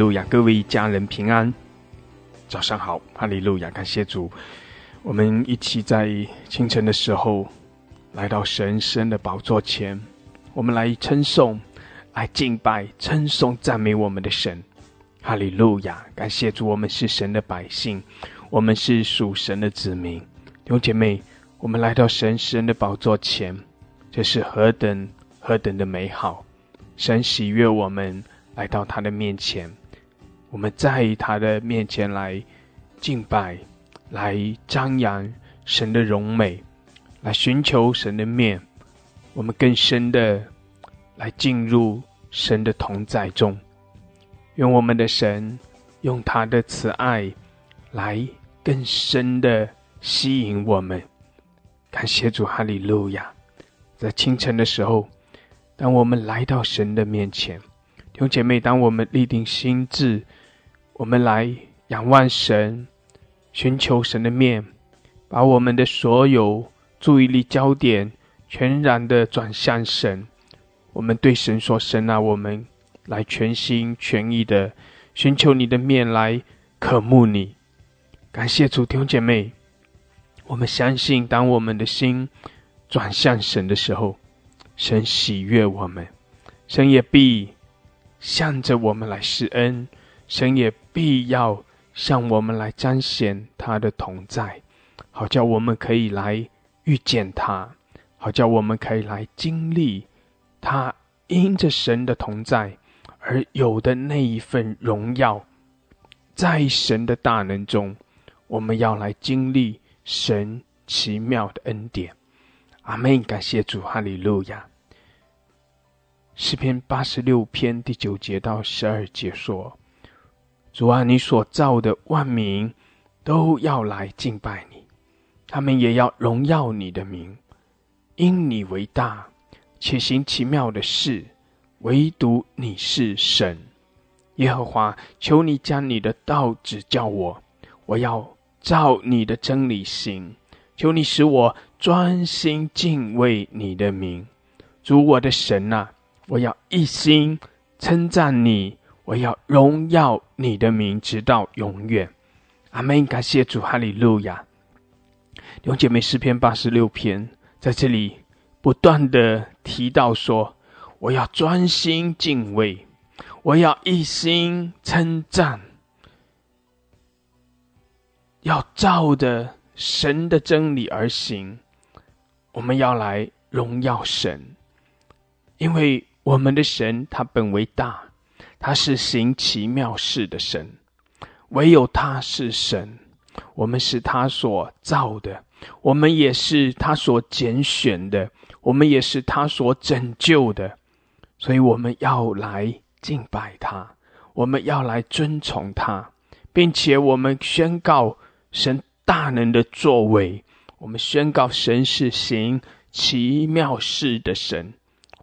路亚，各位家人平安，早上好，哈利路亚！感谢主，我们一起在清晨的时候来到神圣的宝座前，我们来称颂、来敬拜、称颂、赞美我们的神，哈利路亚！感谢主，我们是神的百姓，我们是属神的子民。弟兄姐妹，我们来到神神的宝座前，这是何等何等的美好！神喜悦我们来到他的面前，我们在他的面前来敬拜，来张扬神的荣美，来寻求神的面，我们更深的来进入神的同在中。用我们的神用他的慈爱来更深的吸引我们。感谢主，哈利路亚！在清晨的时候。当我们来到神的面前，弟兄姐妹，当我们立定心志，我们来仰望神，寻求神的面，把我们的所有注意力焦点全然的转向神。我们对神说：“神啊，我们来全心全意的寻求你的面，来渴慕你。”感谢主，弟兄姐妹，我们相信，当我们的心转向神的时候。神喜悦我们，神也必向着我们来施恩，神也必要向我们来彰显他的同在，好叫我们可以来遇见他，好叫我们可以来经历他因着神的同在而有的那一份荣耀，在神的大能中，我们要来经历神奇妙的恩典。阿门！感谢主，哈利路亚。诗篇八十六篇第九节到十二节说：“主啊，你所造的万民都要来敬拜你，他们也要荣耀你的名，因你为大，且行奇妙的事，唯独你是神。耶和华，求你将你的道指教我，我要照你的真理行。求你使我专心敬畏你的名，主我的神啊！”我要一心称赞你，我要荣耀你的名，直到永远。阿门！感谢主，哈利路亚。弟兄姐妹，诗篇八十六篇在这里不断的提到说：我要专心敬畏，我要一心称赞，要照着神的真理而行。我们要来荣耀神，因为。我们的神，他本为大，他是行奇妙事的神，唯有他是神。我们是他所造的，我们也是他所拣选的，我们也是他所拯救的。所以我们要来敬拜他，我们要来尊崇他，并且我们宣告神大能的作为，我们宣告神是行奇妙事的神。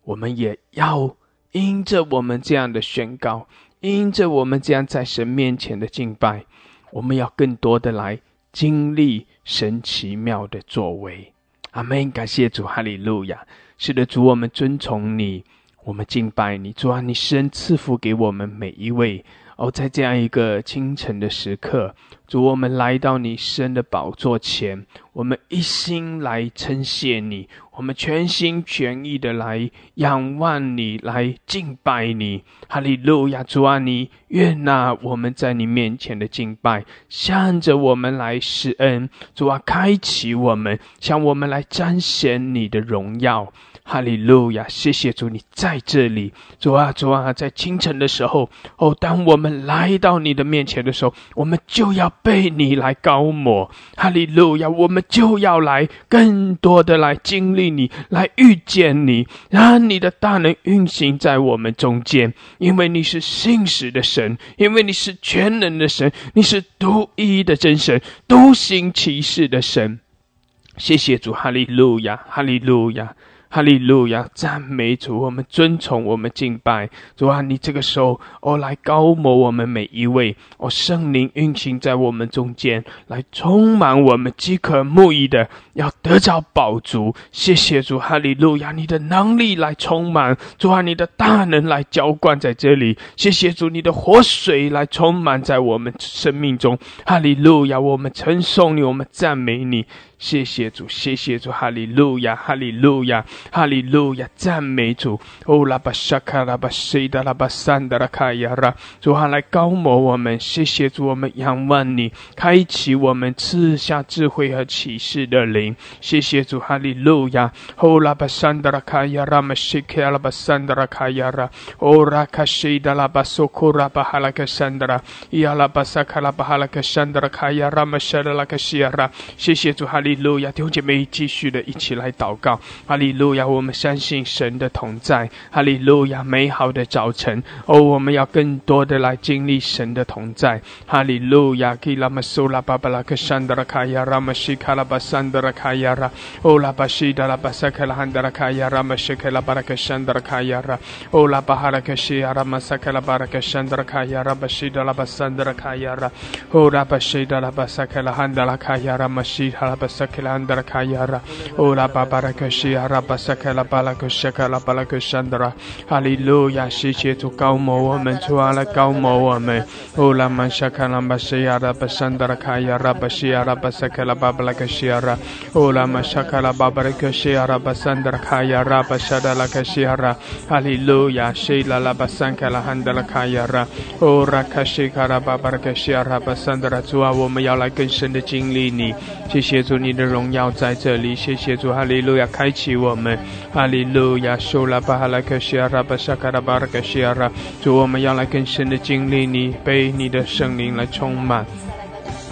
我们也要因着我们这样的宣告，因着我们这样在神面前的敬拜，我们要更多的来经历神奇妙的作为。阿门！感谢主，哈利路亚！是的，主，我们尊崇你，我们敬拜你，主啊，你神赐福给我们每一位。哦，在这样一个清晨的时刻，主，我们来到你生的宝座前，我们一心来称谢你，我们全心全意的来仰望你，来敬拜你。哈利路亚，主啊，你愿那我们在你面前的敬拜，向着我们来施恩。主啊，开启我们，向我们来彰显你的荣耀。哈利路亚！谢谢主，你在这里。主啊，主啊，在清晨的时候，哦，当我们来到你的面前的时候，我们就要被你来高抹。哈利路亚！我们就要来更多的来经历你，来遇见你，让你的大能运行在我们中间。因为你是信实的神，因为你是全能的神，你是独一的真神，独行其事的神。谢谢主，哈利路亚，哈利路亚。哈利路亚，赞美主，我们尊崇，我们敬拜主啊！你这个时候哦，来高摩我们每一位哦，圣灵运行在我们中间，来充满我们饥渴慕义的，要得着宝足。谢谢主，哈利路亚！你的能力来充满，主啊，你的大能来浇灌在这里。谢谢主，你的活水来充满在我们生命中，哈利路亚！我们称颂你，我们赞美你。谢谢主，谢谢主，哈利路亚，哈利路亚，哈利路亚，赞美主。哦，拉巴沙卡拉巴西达拉巴三达拉卡亚拉，主啊，来高摩我们。谢谢主，我们仰望你，开启我们赐下智慧和启示的灵。谢谢主，哈利路亚。哦，拉巴三达拉卡亚拉玛西卡拉巴三达拉卡亚拉，哦，拉卡西达拉巴苏库拉巴哈拉克三达拉，伊拉巴萨卡拉巴哈拉克三达拉卡亚拉玛沙达拉卡西亚拉。谢谢主，哈利。哈利路亚，弟兄姐妹，继续的一起来祷告。哈利路亚，我们相信神的同在。哈利路亚，美好的早晨哦，我们要更多的来经历神的同在。哈利路亚，基拉玛苏拉巴巴拉克山德拉卡亚拉玛西卡拉巴山德拉卡亚拉，哦拉巴西达拉巴萨克拉汉德拉卡亚拉玛西克拉巴拉克山德拉卡亚拉，哦拉巴哈拉克西亚拉玛萨克拉巴拉克山德拉卡亚拉巴西达拉巴山德拉卡亚拉，哦拉巴西达拉巴萨克拉汉德拉卡亚拉玛西哈拉巴。Sakilandra kayara Ola Babarakashia Rabasakala Balakashakala Balakashandra, Hallelujah, 谢谢主高摩我们，主啊来高摩我们，Ola Mashakala Bashia Rabasandra Kaya Rabashia Rabasakala Babalakashia, Ola Mashakala Babarakashia Rabasandra Kaya Rabashadala Kashia, Hallelujah, Sheila la basankala handala kayara Ora Kashikara Babarakashia Rabasandra，主啊，我们要来更深的经历你，谢谢主。你你的荣耀在这里，谢谢主，哈利路亚，开启我们，哈利路亚，苏拉巴哈拉克西亚拉巴沙卡拉巴拉克西亚拉，主，我们要来更深的经历你，被你的圣灵来充满。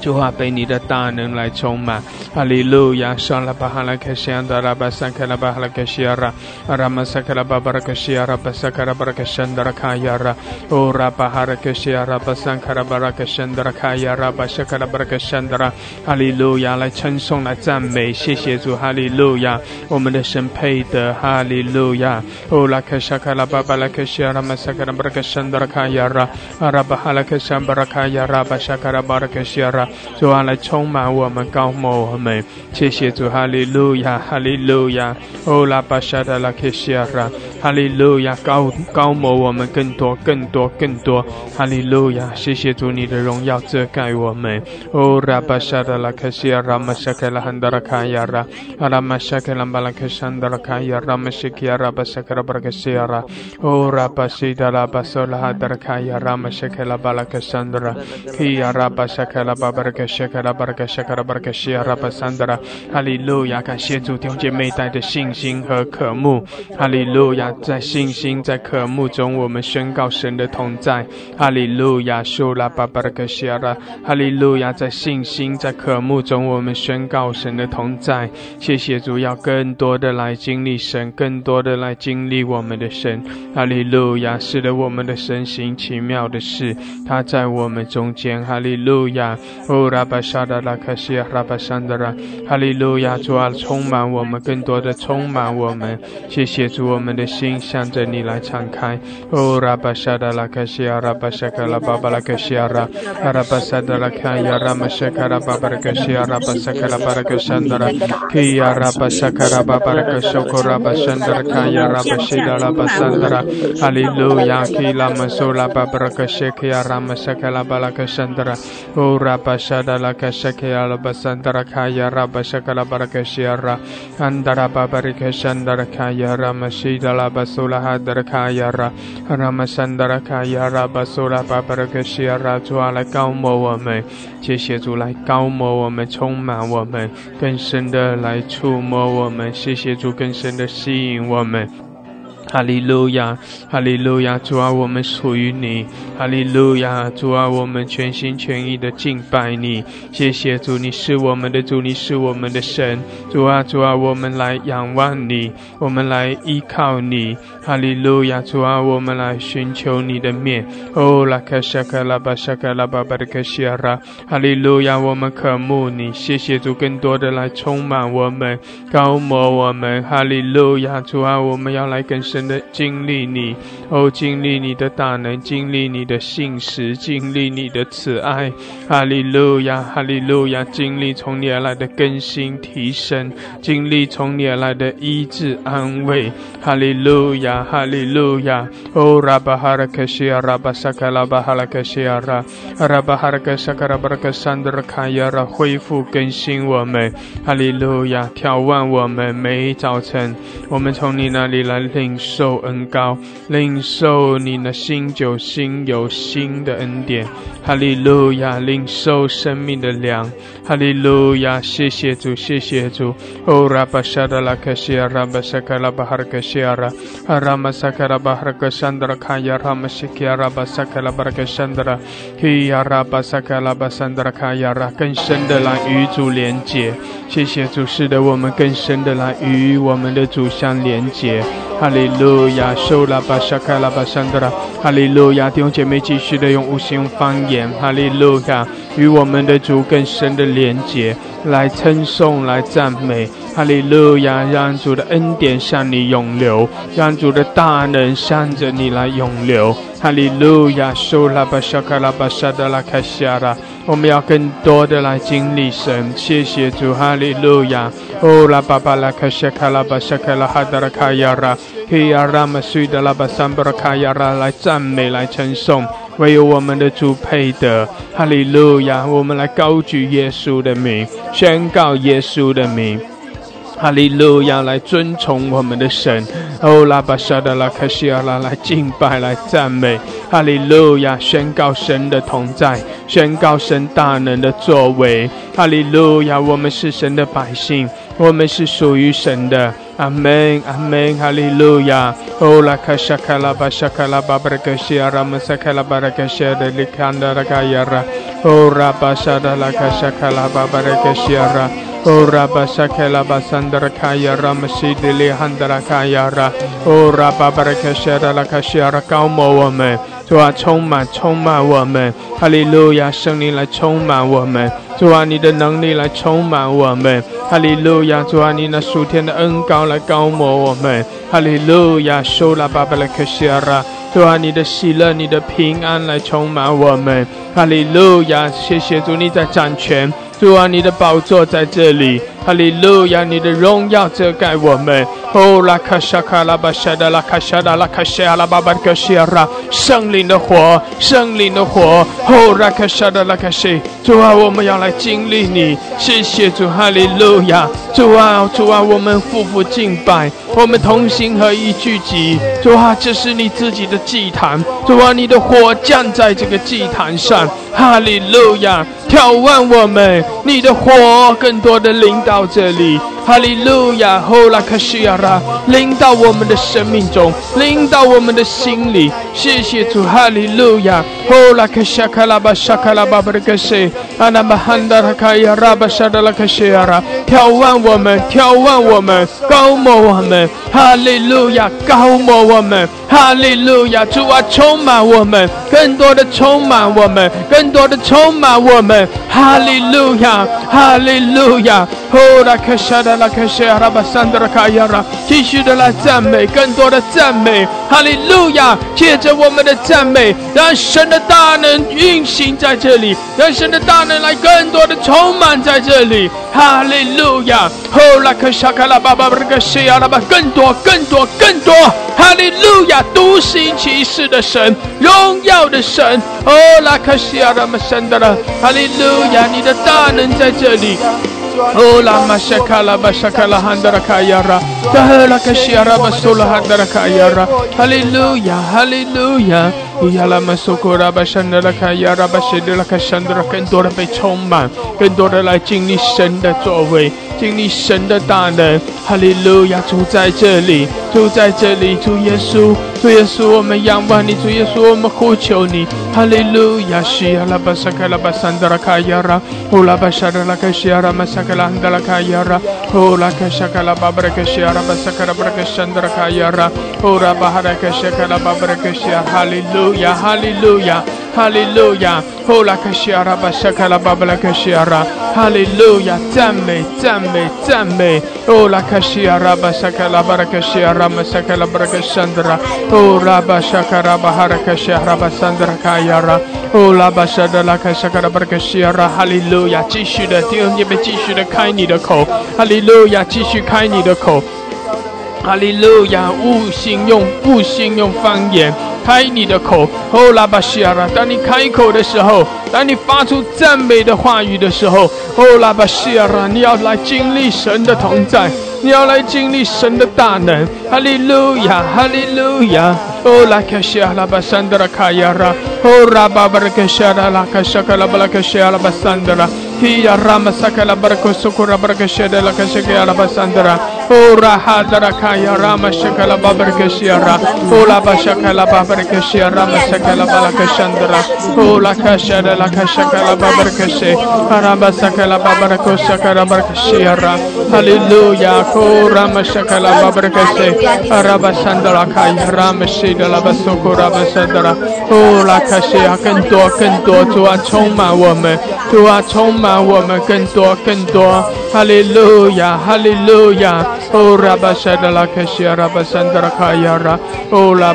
主啊，被你的大能来充满，哈利路亚！上拉巴哈拉克西安达拉巴萨克拉巴哈拉克西亚拉，阿拉玛萨克拉巴巴拉克西亚拉巴萨克拉巴拉克西安达拉卡亚拉，欧拉巴哈拉克西亚拉巴萨克拉巴拉克西安达拉卡亚拉巴萨克拉巴拉克西安达拉，哈利路亚！来称颂，来赞美，谢谢主，哈利路亚！我们的神配得，哈利路亚！欧拉克沙克拉巴巴拉克西亚拉玛萨克拉巴拉克西安达拉卡亚拉，阿拉巴哈拉克山巴拉卡亚拉巴萨克拉巴拉克西亚拉。主啊，来充满我们，高摩我们，谢谢主，哈利路亚，哈利路亚，哦拉巴沙达拉克西亚拉，哈利路亚，高高摩我们更多，更多，更多，哈利路亚，谢谢主，你的荣耀遮盖我们，哦拉巴沙达拉克西亚拉玛沙克拉汉达拉卡亚拉，阿拉玛沙克拉巴拉克山达拉卡亚拉玛西基亚拉巴沙克拉巴拉克西亚拉，哦拉巴西达拉巴索拉哈达拉卡亚拉玛沙克拉巴拉克山达拉，基亚拉巴沙克拉巴巴。巴拉谢卡拉巴拉卡谢卡拉巴拉卡谢阿拉巴桑德拉，哈利路亚！感谢主弟兄姐妹带着信心和渴慕，哈利路亚！在信心在渴慕中，我们宣告神的同在，哈利路亚！苏拉巴巴拉卡谢阿拉，哈利路亚！在信心在渴慕中，我们宣告神的同在。谢谢主，要更多的来经历神，更多的来经历我们的神，哈利路亚！使得我们的神行奇妙的事，他在我们中间，哈利路亚！哦，拉巴沙达拉卡西亚，拉巴山德拉，哈利路亚！主啊，充满我们，更多的充满我们。谢谢主，我们的心向着你来敞开。哦，拉巴沙达拉卡西亚，拉巴沙卡拉巴巴拉卡西亚拉，拉巴沙达拉卡亚，拉玛沙卡拉巴巴拉卡西亚，拉巴沙卡拉巴拉卡山德拉，基亚拉巴沙卡拉巴巴拉卡苏库拉巴山德拉卡亚，拉巴西达拉巴山德拉，哈利路亚！基拉玛苏拉巴巴拉卡西亚，拉玛沙卡拉巴拉卡山德拉，哦，拉巴。Shadala Kashakya Basandara Kaya Rabashakala Barakashiara Andara Babarika Shandara Kaya Ramashidala Basula Hadara Kaya Ra Ramasandara Kaya Rabasula Babarakashiara 主啊，来高摩我们，谢谢主来高摩我们，充满我们，更深的来触摸我们，谢谢主更深的吸引我们。哈利路亚，哈利路亚，主啊，我们属于你。哈利路亚，主啊，我们全心全意的敬拜你。谢谢主，你是我们的主，你是我们的神。主啊，主啊，我们来仰望你，我们来依靠你。哈利路亚，主啊，我们来寻求你的面。哦，拉卡沙卡拉巴沙卡拉巴巴的卡西亚拉。哈利路亚，我们渴慕你。谢谢主，更多的来充满我们，高摩我们。哈利路亚，主啊，我们要来更深的经历你。哦，经历你的大能，经历你。的信实，经历你的慈爱，哈利路亚，哈利路亚，经历从你而来的更新提升，经历从你而来的医治安慰，哈利路亚，哈利路亚。哦，拉巴哈拉克西亚，拉巴萨卡拉巴哈拉克西亚拉，拉巴哈拉克萨卡拉巴拉克桑德拉卡亚拉，恢复更新我们，哈利路亚，眺望我们每一早晨，我们从你那里来领受恩高，领受你的新酒新。有新的恩典，哈利路亚，领受生命的粮，哈利路亚，谢谢主，谢谢主。哦，拉巴沙达拉克西亚，拉巴萨卡拉巴哈克西亚拉，哈拉马萨卡拉巴哈克山德拉卡亚，拉马西基亚拉巴萨卡拉巴克山德拉，基亚拉巴萨卡拉巴山德拉卡亚拉，更深的来与主连接。谢谢主，使得我们更深的来与我们的主相连接。哈利路亚，苏拉巴沙卡拉巴山德拉，哈利路亚，弟兄姐妹继续的用无形方言，哈利路亚，与我们的主更深的连接，来称颂，来赞美，哈利路亚，让主的恩典向你涌流，让主的大能向着你来涌流，哈利路亚，受拉巴沙卡拉巴沙德拉卡西亚拉，我们要更多的来经历神，谢谢主，哈利路亚。哦，拉巴巴拉卡谢卡拉巴沙卡拉哈达拉卡亚拉，嘿呀拉玛苏的拉巴桑布拉卡亚拉来赞美来称颂，唯有我们的主配得，哈利路亚！我们来高举耶稣的名，宣告耶稣的名。哈利路亚，来尊崇我们的神。哦，拉巴沙德拉卡西亚拉，来敬拜，来赞美。哈利路亚，宣告神的同在，宣告神大能的作为。哈利路亚，我们是神的百姓，我们是属于神的。阿门，阿门，哈利路亚。哦，拉卡沙卡拉巴沙卡拉巴布克西亚拉姆萨卡拉巴拉克西亚的利坎达拉卡亚拉。哦，拉巴沙的拉卡沙卡拉巴巴拉克西亚拉。哦，拉巴沙克拉巴桑德拉卡亚拉姆西的利汉德拉卡亚拉。哦，拉巴巴拉克西亚的拉卡西亚拉高摩我们。主啊，充满充满我们，哈利路亚！圣灵来充满我们，主啊，你的能力来充满我们，哈利路亚！主啊，你那属天的恩膏来高抹我们，哈利路亚！收拉巴巴拉克西亚拉，主啊，你的喜乐、你的平安来充满我们，哈利路亚！谢谢主，你在掌权。主啊，你的宝座在这里，哈利路亚！你的荣耀遮盖我们。哦，拉卡沙卡拉巴沙达拉卡沙达拉卡沙拉巴巴格西拉，圣灵的火，圣灵的火。哦，拉卡沙达拉卡西，主啊，我们要来经历你。谢谢主，哈利路亚！主啊，主啊，我们夫妇敬拜，我们同心合一聚集。主啊，这是你自己的祭坛。主啊，你的火降在这个祭坛上。哈利路亚！眺望我们，你的火更多的领导到这里。哈利路亚，呼拉克西亚拉，领到我们的生命中，领到我们的心里。谢谢主，哈利路亚，呼拉克沙卡拉巴沙卡拉巴布克西，阿那巴汉达拉卡亚拉巴沙达拉克西亚拉，眺望我们，眺望我们，高摩我们，哈利路亚，高摩我们，哈利路亚，主啊，充满我们，更多的充满我们，更多的充满我们，哈利路亚，哈利路亚，呼拉克沙达。拉克谢拉巴桑德拉卡亚拉，继续的来赞美，更多的赞美，哈利路亚！借着我们的赞美，让神的大能运行在这里，让神的大能来更多的充满在这里，哈利路亚！哦，拉克沙卡拉巴巴布克谢阿拉巴，更多，更多，更多，哈利路亚！独行其事的神，荣耀的神，哦，拉克谢阿拉巴桑德拉，哈利路亚！你的大能在这里。Ola mashakala bashakala handara kayara. Dahala kashira basula handara kayara. Hallelujah, hallelujah. Yala masokora bashandara kayara bashidala kashandara 更多的被充满，更多的来经历神的作为。经历神的大能。哈利路亚，住在这里，住在这里，主耶稣，主耶稣，我们仰望你，主耶稣，我们呼求你。哈利路亚，西阿拉巴萨卡拉巴桑德拉卡亚拉，乌拉巴沙德拉卡西阿拉马萨卡拉德拉卡亚拉，乌拉卡沙卡拉巴布拉卡西阿拉巴萨卡拉布拉卡桑德拉卡亚拉，乌拉巴哈拉卡沙卡拉巴布拉卡西阿，哈利路亚，哈利路亚。哈利路亚，呼拉克西阿拉巴沙卡拉巴布拉克西阿拉，哈利路亚，赞美赞美赞美，呼拉克西阿拉巴沙卡拉巴拉克西阿拉马沙卡拉巴拉克山德拉，呼拉巴沙卡拉巴哈拉克西阿拉巴山德拉卡亚拉，呼拉巴沙德拉克沙卡拉巴拉克西阿拉，哈利路亚，继续的弟兄姐妹继续的开你的口，哈利路亚，继续开你的口，哈利路亚，悟性用悟性用方言。开你的口，哦拉巴西亚拉。当你开口的时候，当你发出赞美的话语的时候，哦拉巴西亚拉，你要来经历神的同在，你要来经历神的大能。哈利路亚，哈利路亚。哦拉卡西亚拉巴山德拉卡亚拉，哦拉巴巴拉卡西亚拉拉卡沙卡拉巴拉卡西亚拉巴山德拉，希亚拉玛萨卡拉巴拉库苏库拉巴拉卡西德拉卡西亚拉巴山德拉。Kashada la kashakala babaraka she. Araba sakala babarako sakala baraka shiara. Hallelujah. Ko rama shakala babaraka she. Araba sandra kaya rama sheda la basukura basandra. Ola kashia 更多更多，主啊，充满我们，主啊，充满。满我们更多更多，哈利路亚，哈利路亚。哦，拉巴沙德拉克西阿拉巴桑德拉卡亚拉，哦，拉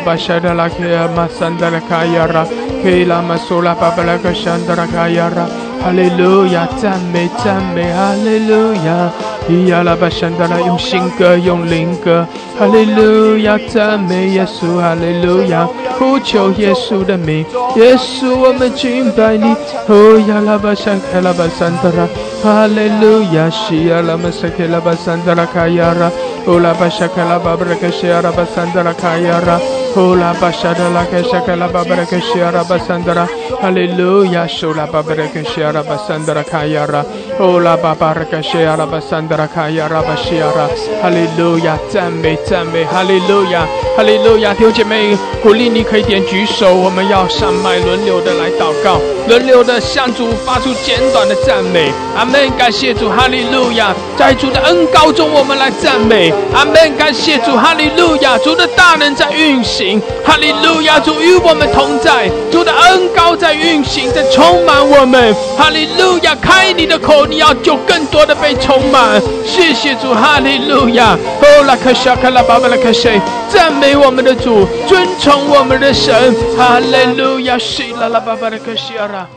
哈利路亚，赞美赞美哈利路亚！咿呀啦巴桑达拉，用新歌用灵歌。哈利路亚，赞美耶稣，哈利路亚，呼求耶稣的名，耶稣我们敬拜你。呼呀啦巴桑开啦巴桑达拉，哈利路亚，西呀啦嘛萨开啦巴桑达拉卡呀啦，呼啦巴呀卡啦巴布拉格西呀啦巴桑达拉卡呀啦。Ola bashada la keshaka la babara keshara basandara. Hallelujah. Shola babara keshara basandara kayara. Ola babara keshara basandara kayara bashiara. Hallelujah. Tembe tembe, Hallelujah. 哈利路亚，弟兄姐妹，鼓励你可以点举手，我们要上麦轮流的来祷告，轮流的向主发出简短的赞美。阿门！感谢主，哈利路亚！在主的恩高中，我们来赞美。阿门！感谢主，哈利路亚！主的大能在运行。哈利路亚，主与我们同在，主的恩高在运行，在充满我们。哈利路亚，开你的口，你要就更多的被充满。谢谢主，哈利路亚。哦，拉克夏卡拉巴巴拉克谁？赞美我们的主，尊崇我们的神。哈利路亚，西拉拉巴巴的克西阿拉。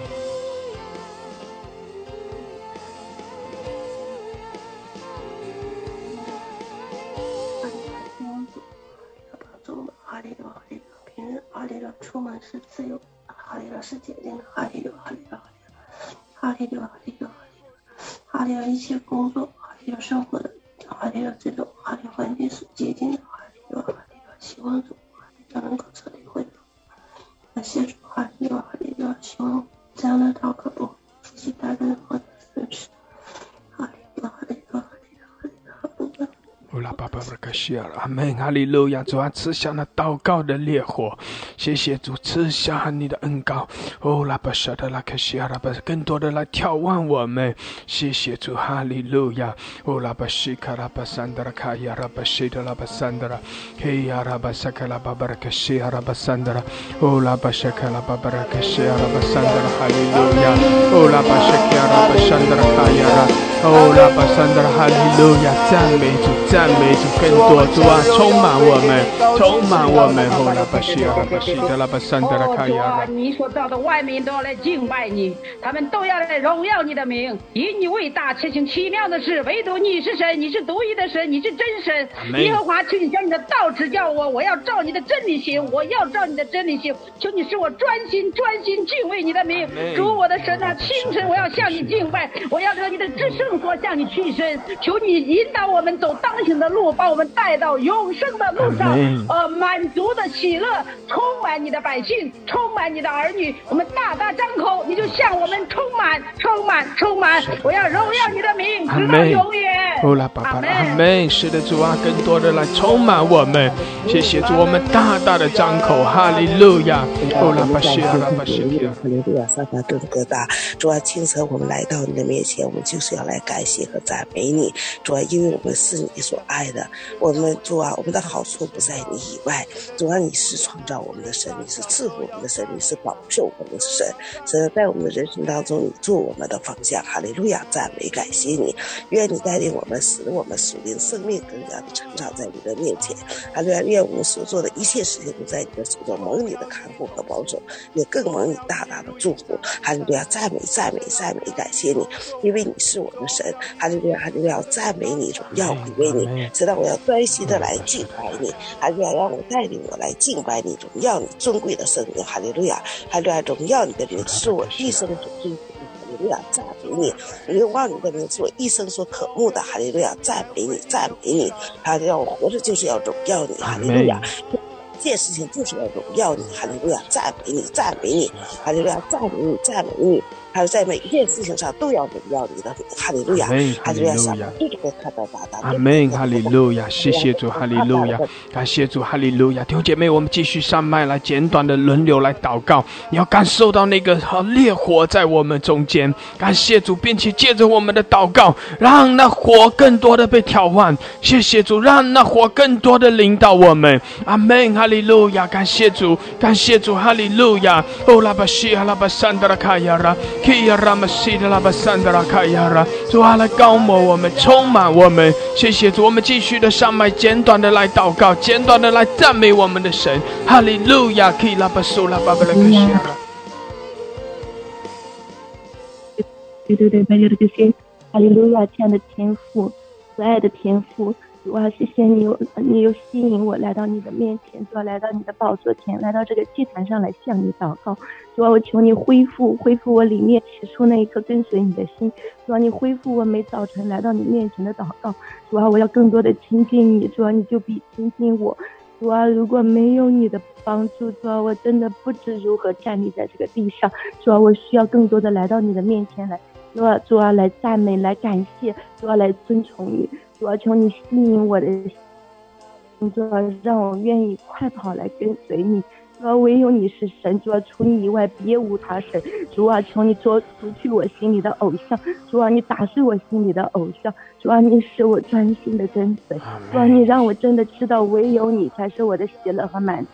出门是自由，哈利路是坚定的，哈利路哈利路哈利路哈利路哈利路哈利路一切工作，哈利路生活的，哈利路这种哈利环境是洁净的，哈利路哈利希望主哈利路能够彻底恢复，感谢主哈利路哈利路希望这样的祷告不期待任何的损失，哈利路哈利路哈利路哈利路不管。乌拉巴巴布卡西尔，阿门，哈利路亚，主啊，吃下那祷告的烈火，谢谢主赐下你的恩膏，乌拉巴沙德拉卡西尔，巴更多的来眺望我们，谢谢主，哈利路亚，乌拉巴西卡拉巴桑德拉卡亚拉巴西德拉巴桑德拉，嘿亚拉巴萨卡拉巴巴拉卡西亚拉巴桑德拉，乌拉巴沙卡拉巴巴拉卡西亚拉巴桑德拉，哈利路亚，乌拉巴沙卡拉巴桑德拉卡亚拉，乌拉巴桑德拉，哈利路亚，赞美主，赞。赞美主更多，主啊，充满我们，充满我们。后来把西阿拉巴西德拉巴山德拉卡亚拉。你所造的万民都要来敬拜你，他们都要来荣耀你的名，以你为大，且行奇妙的事。唯独你是神，你是独一的神，你是真神。耶和华，请你将你的道指教我，我要照你的真理行，我要照你的真理行。求你使我专心专心敬畏你的名。主我的神啊，清晨我要向你敬拜，我要和你的之声更多向你屈身，求你引导我们走当行的路，把我们带到永生的路上。呃，满足的喜乐充满你的百姓，充满你的儿女。我们大大张口，你就向我们充满，充满，充满。我要荣耀你的名，直到永远。阿门。阿门。是的，主啊，更多的来充满我们。谢谢主，我们大大的张口，哈利路亚。哦，拉巴西亚，拉巴西亚，哈利路亚，撒巴顿哥大。主啊，清晨我们来到你的面前，我们就是要来感谢和赞美你。主啊，因为我们是你所爱的。我们主啊，我们的好处不在你以外。主啊，你是创造我们的神，你是赐福我们的神，你是保佑我们的神。神在我们的人生当中，你做我们的方向。哈利路亚，赞美感谢你。愿你带领我们，使我们属灵生命更加的成长在你的面前。哈利路亚，愿我们所做的一切事情都在你的手中，蒙你的看护和保守，也更蒙你大大的祝福。哈利路亚，赞美赞美赞美感谢你，因为你是我的神。哈利路亚，哈利路亚，赞美你，荣耀归为你。知道我要专心的来敬拜你，哈利路亚，让我带领我来敬拜你，荣耀你尊贵的生命。哈利路亚，哈利路亚，荣耀你的名，是我一生所追求的。哈利路亚，赞美你，荣耀你的名，是我一生所渴慕的。哈利路亚，赞美你，赞美你。哈利路亚，我活着就是要荣耀你。哈利路亚。这件事情就是要荣耀你，哈利路亚，赞美你，赞美你，哈利路亚，赞美你，赞美你。还有在每一件事情上都要荣耀你的哈利路亚，哈利路亚，阿门，哈利路亚，谢谢主，哈利路亚，感谢主，哈利路亚，弟兄姐妹，我们继续上麦来简短的轮流来祷告。你要感受到那个好烈火在我们中间，感谢主，并且借着我们的祷告，让那火更多的被挑换。谢谢主，让那火更多的领导我们。阿门，哈利路亚，感谢主，感谢主，哈利路亚。哦，拉巴西阿拉巴山德拉卡亚拉。主啊，来高摩我们，充满我们，谢谢主。我们继续的上麦，简短的来祷告，简短的来赞美我们的神。哈利路亚！可以拉巴苏拉巴巴拉克西亚。对对对，拜谢这些，哈利路亚，亲爱的天父，可爱的天父。主啊，谢谢你，你又吸引我来到你的面前，主啊，来到你的宝座前，来到这个祭坛上来向你祷告。主啊，我求你恢复，恢复我里面起初那一颗跟随你的心。主啊，你恢复我每早晨来到你面前的祷告。主啊，我要更多的亲近你。主啊，你就比亲近我。主啊，如果没有你的帮助，主啊，我真的不知如何站立在这个地上。主啊，我需要更多的来到你的面前来。主啊，主啊，来赞美，来感谢，主啊，来尊崇你。主要求你吸引我的心，主要让我愿意快跑来跟随你。主要唯有你是神，主啊除你以外别无他神。主啊，求你做除去我心里的偶像。主啊，你打碎我心里的偶像。主啊，你使我专心的跟随。主啊，你让我真的知道唯有你才是我的喜乐和满足。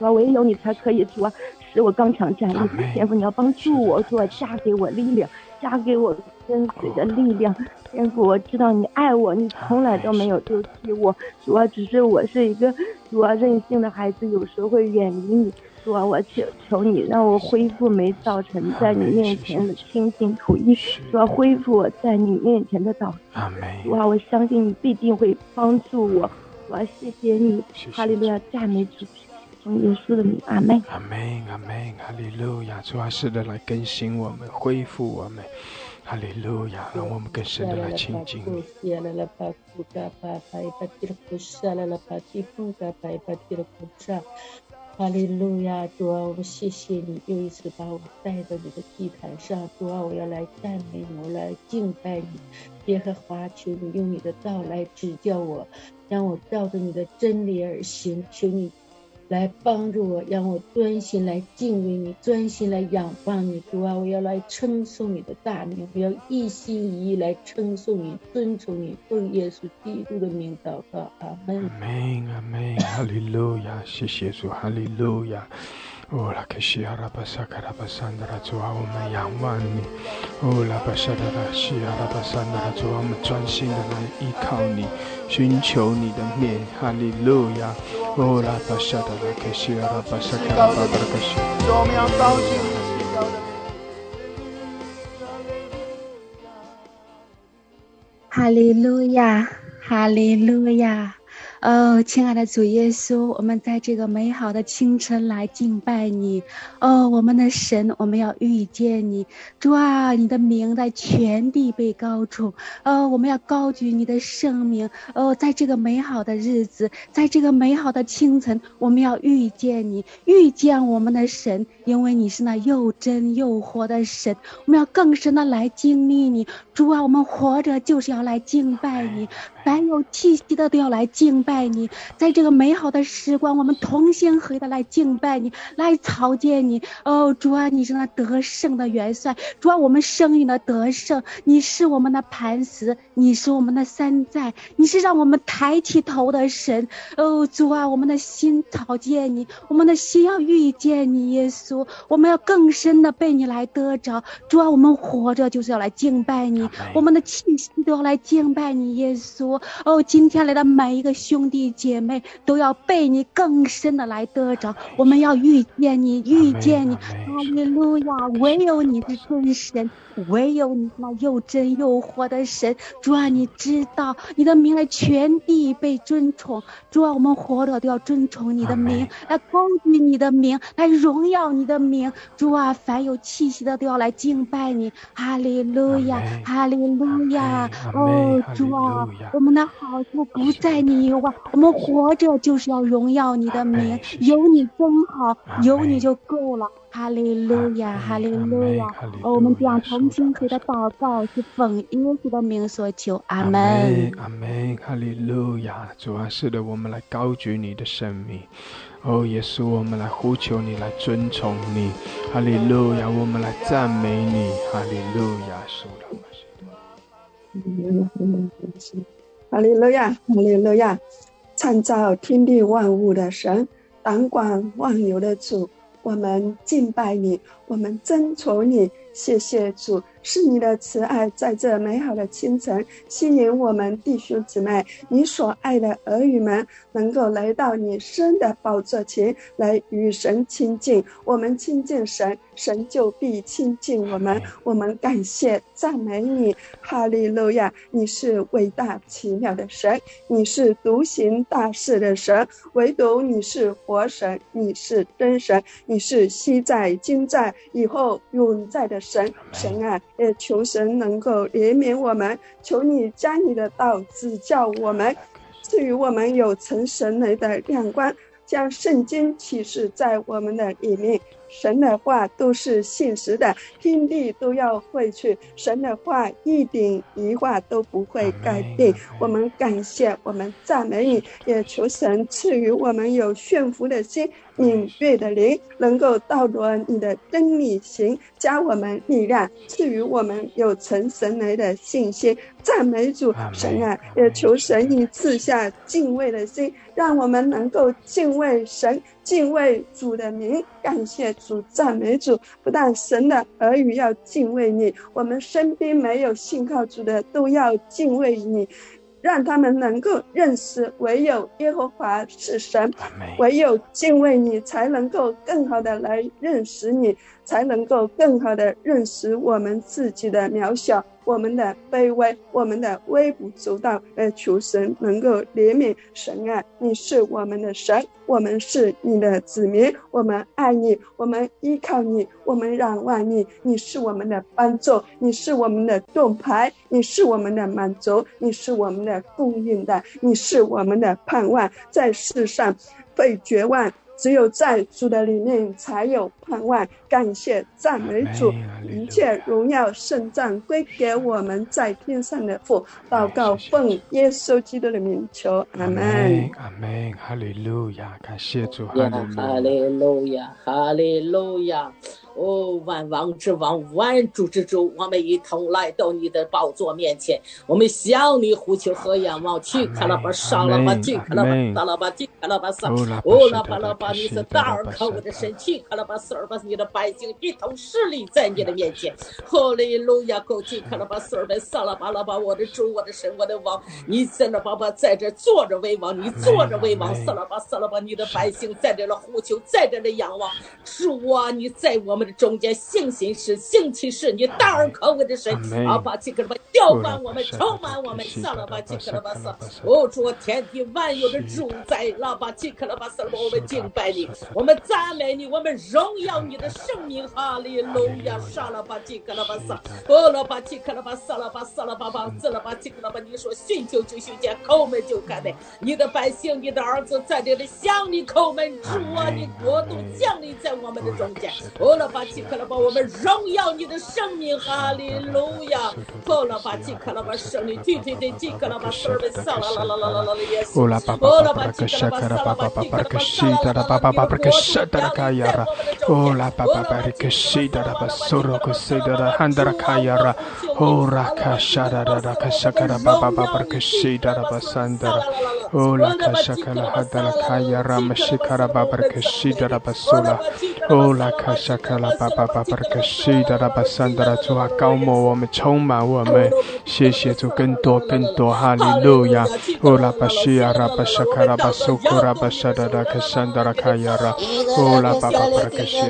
主啊，唯有你才可以主啊使我刚强站立。天父，你要帮助我，主啊，加给我力量，加给我跟随的力量。天父，我知道你爱我，你从来都没有丢弃我。主啊，只是我是一个主啊任性的孩子，有时候会远离你。主啊，我求求你让我恢复没造成在你面前的清净吐意。主啊，恢复我在你面前的祷告。主啊，我相信你必定会帮助我。我要谢谢你，哈利路亚，赞美主，奉耶稣的名，阿门。阿门，阿门，哈利路亚，主啊，是的，来更新我们，恢复我们。哈利路亚，让我们更深的来亲近你。哈利路亚，主啊，我们谢谢你又一次把我带到你的祭坛上。主啊，我要来赞美你，我来敬拜你。耶和华，求你用你的道来指教我，让我照着你的真理而行。求你。来帮助我，让我专心来敬畏你，专心来仰望你。主啊，我要来称颂你的大名，我要一心一意来称颂你，尊崇你，奉耶稣基督的名祷告，阿门。阿门，阿门，哈利路亚，谢谢主，哈利路亚。哦，拉克西阿拉巴萨卡拉巴桑德拉，主啊，我们仰望你。哦，拉巴萨德拉西阿拉巴桑德拉，主啊，我们专心的来依靠你，寻求你的面。哈利路亚。哦，拉巴萨德拉克西阿拉巴萨卡拉巴巴拉克西。我们要高兴你高的哈利路亚，哈利路亚。哦，亲爱的主耶稣，我们在这个美好的清晨来敬拜你。哦，我们的神，我们要遇见你。主啊，你的名在全地被高崇。哦，我们要高举你的圣名。哦，在这个美好的日子，在这个美好的清晨，我们要遇见你，遇见我们的神，因为你是那又真又活的神。我们要更深的来经历你。主啊，我们活着就是要来敬拜你。凡有气息的都要来敬拜你，在这个美好的时光，我们同心合意的来敬拜你，来朝见你。哦，主啊，你是那得胜的元帅，主啊，我们生命的得胜，你是我们的磐石，你是我们的山寨，你是让我们抬起头的神。哦，主啊，我们的心朝见你，我们的心要遇见你，耶稣，我们要更深的被你来得着。主啊，我们活着就是要来敬拜你，我们的气息都要来敬拜你，耶稣。哦，今天来的每一个兄弟姐妹都要被你更深的来得着，我们要遇见你，遇见你，哈利路亚！唯有你是真神，唯有你那又真又活的神。主啊，你知道你的名来全地被尊崇，主啊，我们活着都要尊崇你的名，来高举你的名，来荣耀你的名。主啊，凡有气息的都要来敬拜你，哈利路亚，哈利路亚！哦，主啊。我们的好处不在你以外，我们活着就是要荣耀你的名，有你真好，有你就够了。哈利路亚，哈利路亚。我们将同心合的祷告是奉耶稣的名所求，阿门。阿门，哈利路亚。主啊，是的，我们来高举你的生命。哦，耶稣，我们来呼求你，来尊崇你。哈利路亚，我们来赞美你。哈利路亚，哈利路亚，哈利路亚！创造天地万物的神，掌管万有的主，我们敬拜你，我们尊崇你。谢谢主。是你的慈爱，在这美好的清晨吸引我们弟兄姊妹，你所爱的儿女们能够来到你生的宝座前来与神亲近。我们亲近神，神就必亲近我们。我们感谢赞美你，哈利路亚！你是伟大奇妙的神，你是独行大事的神，唯独你是活神，你是真神，你是昔在、今在、以后永在的神。神啊！也求神能够怜悯我们，求你将你的道指教我们，赐予我们有成神雷的亮光，将圣经启示在我们的里面。神的话都是现实的，天地都要会去，神的话一点一画都不会改变。我们感谢，我们赞美你，也求神赐予我们有驯服的心。敏锐的灵能够到达你的真理行，加我们力量，赐予我们有成神来的信心。赞美主神啊，也求神你赐下敬畏的心，让我们能够敬畏神，敬畏主的名。感谢主，赞美主。不但神的儿女要敬畏你，我们身边没有信靠主的都要敬畏你。让他们能够认识，唯有耶和华是神，唯有敬畏你，才能够更好的来认识你，才能够更好的认识我们自己的渺小。我们的卑微，我们的微不足道，而，求神能够怜悯。神啊，你是我们的神，我们是你的子民，我们爱你，我们依靠你，我们仰望你。你是我们的帮助，你是我们的盾牌，你是我们的满足，你是我们的供应的，你是我们的盼望。在世上，被绝望。只有在主的里面才有盼望。感谢赞美主，一切荣耀圣赞归给我们在天上的父。祷告奉耶稣基督的名求，阿门。阿门。哈利路亚，感谢主，哈利路亚，哈利路亚。哦，万王之王，万主之主，我们一同来到你的宝座面前，我们向你呼求和仰望，去看了吧，上了吧，去看了吧，打了吧，去看了吧，上，哦，拉巴拉巴，你是大而可畏的神，去看了吧，四儿把你的百姓一同势力在你的面前，哈利路亚，够去看了吧，四儿把上了巴拉巴，我的主，我的神，我的王，你在那巴巴在这坐着为王，你坐着为王，撒拉巴撒拉巴，你的百姓在这了呼求，在这里仰望，主啊，你在我们。的中间，信心是兴起是你大而可畏的神，阿巴基克拉巴浇灌我们，充满我们，萨拉巴基克拉巴萨，哦主天地万有的主宰，拉巴基克拉巴萨，我们敬拜你，我们赞美你，我们荣耀你的圣名，哈利路亚，萨拉巴基克拉巴萨，哦拉巴基克拉巴萨拉巴萨拉巴巴，萨拉巴基克拉巴，你说寻求就寻见，叩门就开门，你的百姓，你的儿子在这里向你叩门，主啊，你国度降临在我们的中间，哦拉巴基克拉巴，我们荣耀你的圣名，哈利路亚，哦拉巴基克拉巴，圣灵，对对对，基克拉巴，圣灵，萨拉拉拉拉拉拉拉耶稣，哦拉巴基克拉巴，萨拉巴基克拉巴，萨拉拉巴巴巴克沙达拉卡亚拉，哦拉巴巴巴克西达拉巴索罗克西达拉汉达拉卡亚拉，哦拉卡沙达拉拉卡沙卡拉巴巴巴巴克西达拉巴桑达拉，哦拉卡沙卡拉哈达拉卡亚拉马西卡拉巴巴克西达拉巴索拉，哦拉卡沙卡拉巴巴巴巴克西达拉巴桑达拉，主啊，高摩我们，充满我们，谢谢主，更多更多，哈利路亚，哦拉巴西亚拉巴沙卡拉巴索库拉巴沙达拉卡桑达拉卡亚拉，哦拉巴巴巴克西亚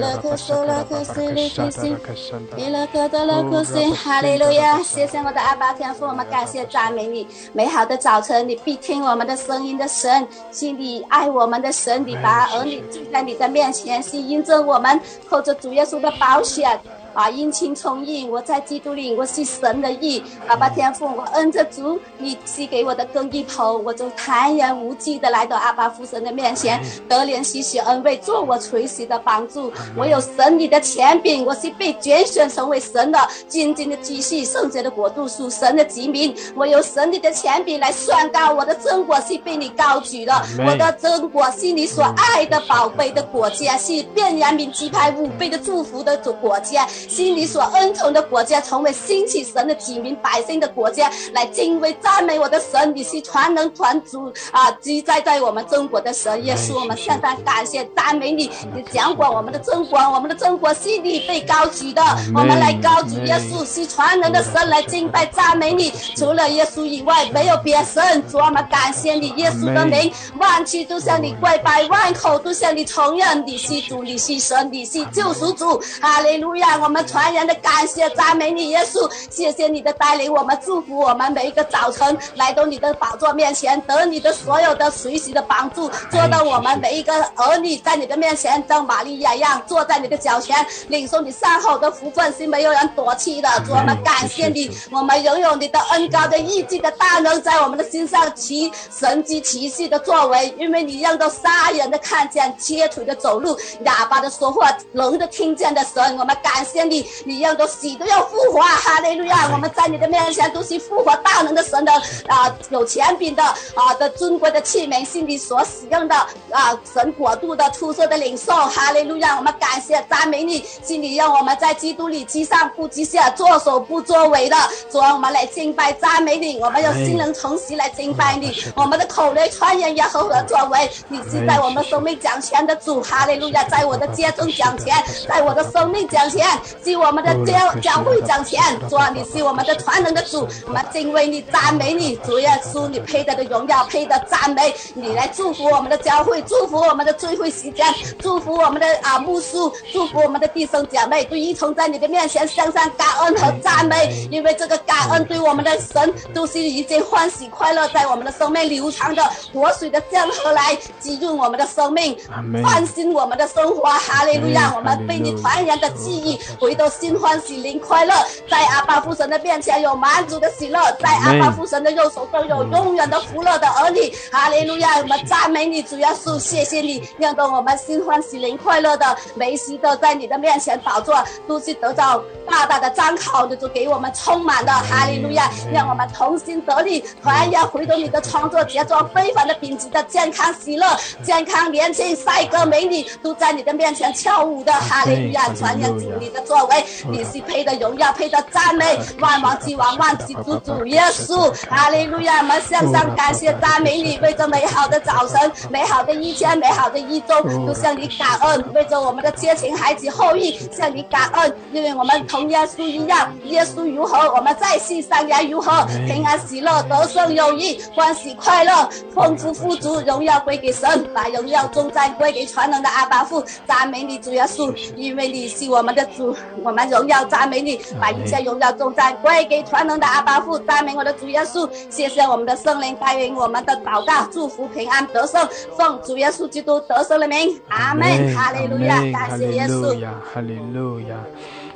哈利路亚，谢谢我的阿爸天父，我们感谢赞美你，美好的早晨，你必听我们的声音的神，是你爱我们的神，你把儿女聚在你的面前，是印证我们靠着主耶稣的保险。啊，殷勤从义，我在基督里，我是神的义。爸爸天父，我恩着主，你赐给我的更衣头，我就坦然无惧的来到阿爸父神的面前，得怜惜许恩惠，做我垂死的帮助。我有神你的权柄，我是被拣选成为神的金金的积蓄，圣洁的国度属神的子民。我有神你的权柄来宣告，我的真果是被你高举的，我的真果是你所爱的宝贝的果家，是变然民击派五倍的祝福的果家。心里所恩宠的国家，成为兴起神的子民百姓的国家，来敬畏赞美我的神。你是全能全主啊，居在在我们中国的神耶稣，我们现在感谢赞美你。你讲过我们的中国，我们的中国是你被高举的，我们来高举耶稣，是全能的神来敬拜赞美你。除了耶稣以外，没有别神。主，我们感谢你，耶稣的名，万区都向你跪拜，万口都向你承认你是主，你是神，你是救赎主。哈利路亚，我们。传人的感谢赞美你，耶稣，谢谢你的带领，我们祝福我们每一个早晨来到你的宝座面前，得你的所有的随时的帮助，做到我们每一个儿女在你的面前，像玛利亚一样坐在你的脚前，领受你善好的福分，是没有人夺去的。主，我们感谢你，我们拥有你的恩高的意志的大能，在我们的心上奇神机奇迹的作为，因为你让到杀人的看见，切腿的走路，哑巴的说话，聋的听见的神，我们感谢。你你让都死都要复活，哈利路亚！我们在你的面前都是复活大能的神的啊，有权柄的啊的尊贵的器皿，是你所使用的啊，神国度的出色的领受，哈利路亚！我们感谢赞美你，是你让我们在基督里积上不积下，作手不作为的，主我们来敬拜赞美你，我们要心灵诚实来敬拜你，我们的口内传言也合合作为，你是在我们生命讲钱的主，哈利路亚！在我的家中讲钱，在我的生命讲钱。是我们的教教会讲钱，主啊，你是我们的传人的主，我们敬畏你，赞美你，主耶稣，你配得的荣耀，配得赞美，你来祝福我们的教会，祝福我们的聚会时间，祝福我们的啊牧师，祝福我们的弟兄姐妹，都一同在你的面前向上感恩和赞美，因为这个感恩对我们的神都是一件欢喜快乐，在我们的生命流淌的活水的江河来滋润我们的生命，唤醒我们的生活，哈利路亚，我们被你团圆的记忆。回到心欢喜灵快乐，在阿爸父神的面前有满足的喜乐，在阿爸父神的右手中有永远的福乐的儿女。哈利路亚！我们赞美你，主耶稣，谢谢你，让到我们心欢喜灵快乐的每时都在你的面前宝座，都是得到大大的张口的，就给我们充满了哈利路亚！让我们同心得力，团圆回头你的创作杰作，非凡的品质的健康喜乐，健康年轻帅哥美女都在你的面前跳舞的哈利路亚！传扬主你的。作为，你是配的荣耀，配的赞美，万王之王，万主之主耶稣，哈利路亚！我们向上感谢赞美你，为这美好的早晨、美好的一天、美好的一周，都向你感恩，为着我们的接情孩子后裔向你感恩，因为我们同耶稣一样，耶稣如何，我们在世上也如何，平安喜乐，得胜有余，欢喜快乐，丰富富足，荣耀归给神，把荣耀重赞归给全能的阿爸父，赞美你主耶稣，因为你是我们的主，我们荣耀赞美你，把一切荣耀重赞归给全能的阿巴父，赞美我的主耶稣，谢谢我们的圣灵带领我们的祷告，祝福平安得胜，奉主耶稣基督得胜的名，阿门，哈利路亚，感谢耶稣，哈利路亚。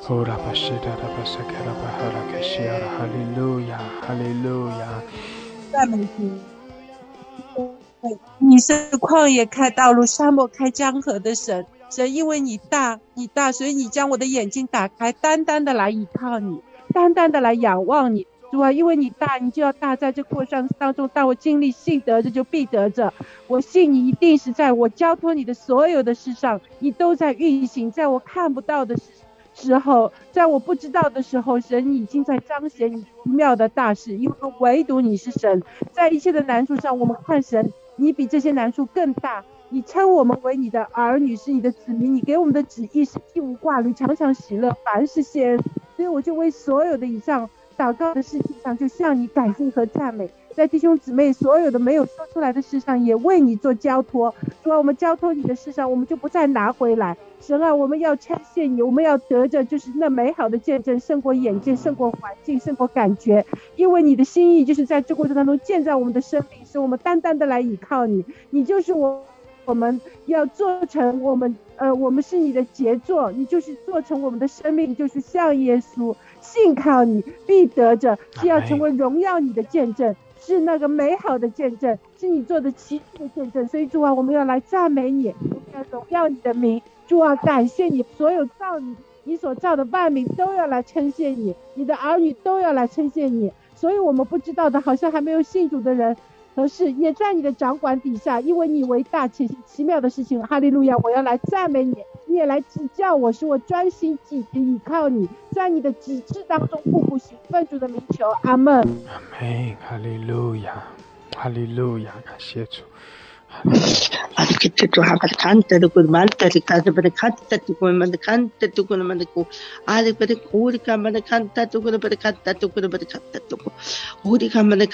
哦，拉巴西达拉巴萨卡拉巴哈拉卡西亚拉，哈利路亚，哈利路亚。赞美主。你是旷野开道路、沙漠开江河的神，神因为你大，你大，所以你将我的眼睛打开，单单的来依靠你，单单的来仰望你。主啊，因为你大，你就要大在这过程当中。当我经历信得着，就必得着。我信你一定是在我交托你的所有的事上，你都在运行，在我看不到的时。时候，在我不知道的时候，神已经在彰显你奇妙的大事，因为唯独你是神。在一切的难处上，我们看神，你比这些难处更大。你称我们为你的儿女，是你的子民。你给我们的旨意是一无挂虑，常常喜乐，凡事谢恩。所以我就为所有的以上祷告的事情上，就向你感谢和赞美。在弟兄姊妹所有的没有说出来的事上，也为你做交托。主啊，我们交托你的事上，我们就不再拿回来。神啊，我们要称谢你，我们要得着就是那美好的见证，胜过眼见，胜过环境，胜过感觉。因为你的心意就是在这过程当中建造我们的生命，使我们单单的来倚靠你。你就是我，我们要做成我们，呃，我们是你的杰作。你就是做成我们的生命，就是像耶稣，信靠你必得着，是要成为荣耀你的见证。是那个美好的见证，是你做的奇迹的见证。所以主啊，我们要来赞美你，要荣耀你的名。主啊，感谢你，所有造你、你所造的万民都要来称谢你，你的儿女都要来称谢你。所以我们不知道的，好像还没有信主的人。可是也在你的掌管底下，因为你伟大且奇妙的事情。哈利路亚！我要来赞美你，你也来指教我，使我专心记心依靠你，在你的旨志当中步步行。奉主的名求，阿门。阿门。哈利路亚，哈利路亚，感谢主。我的看我的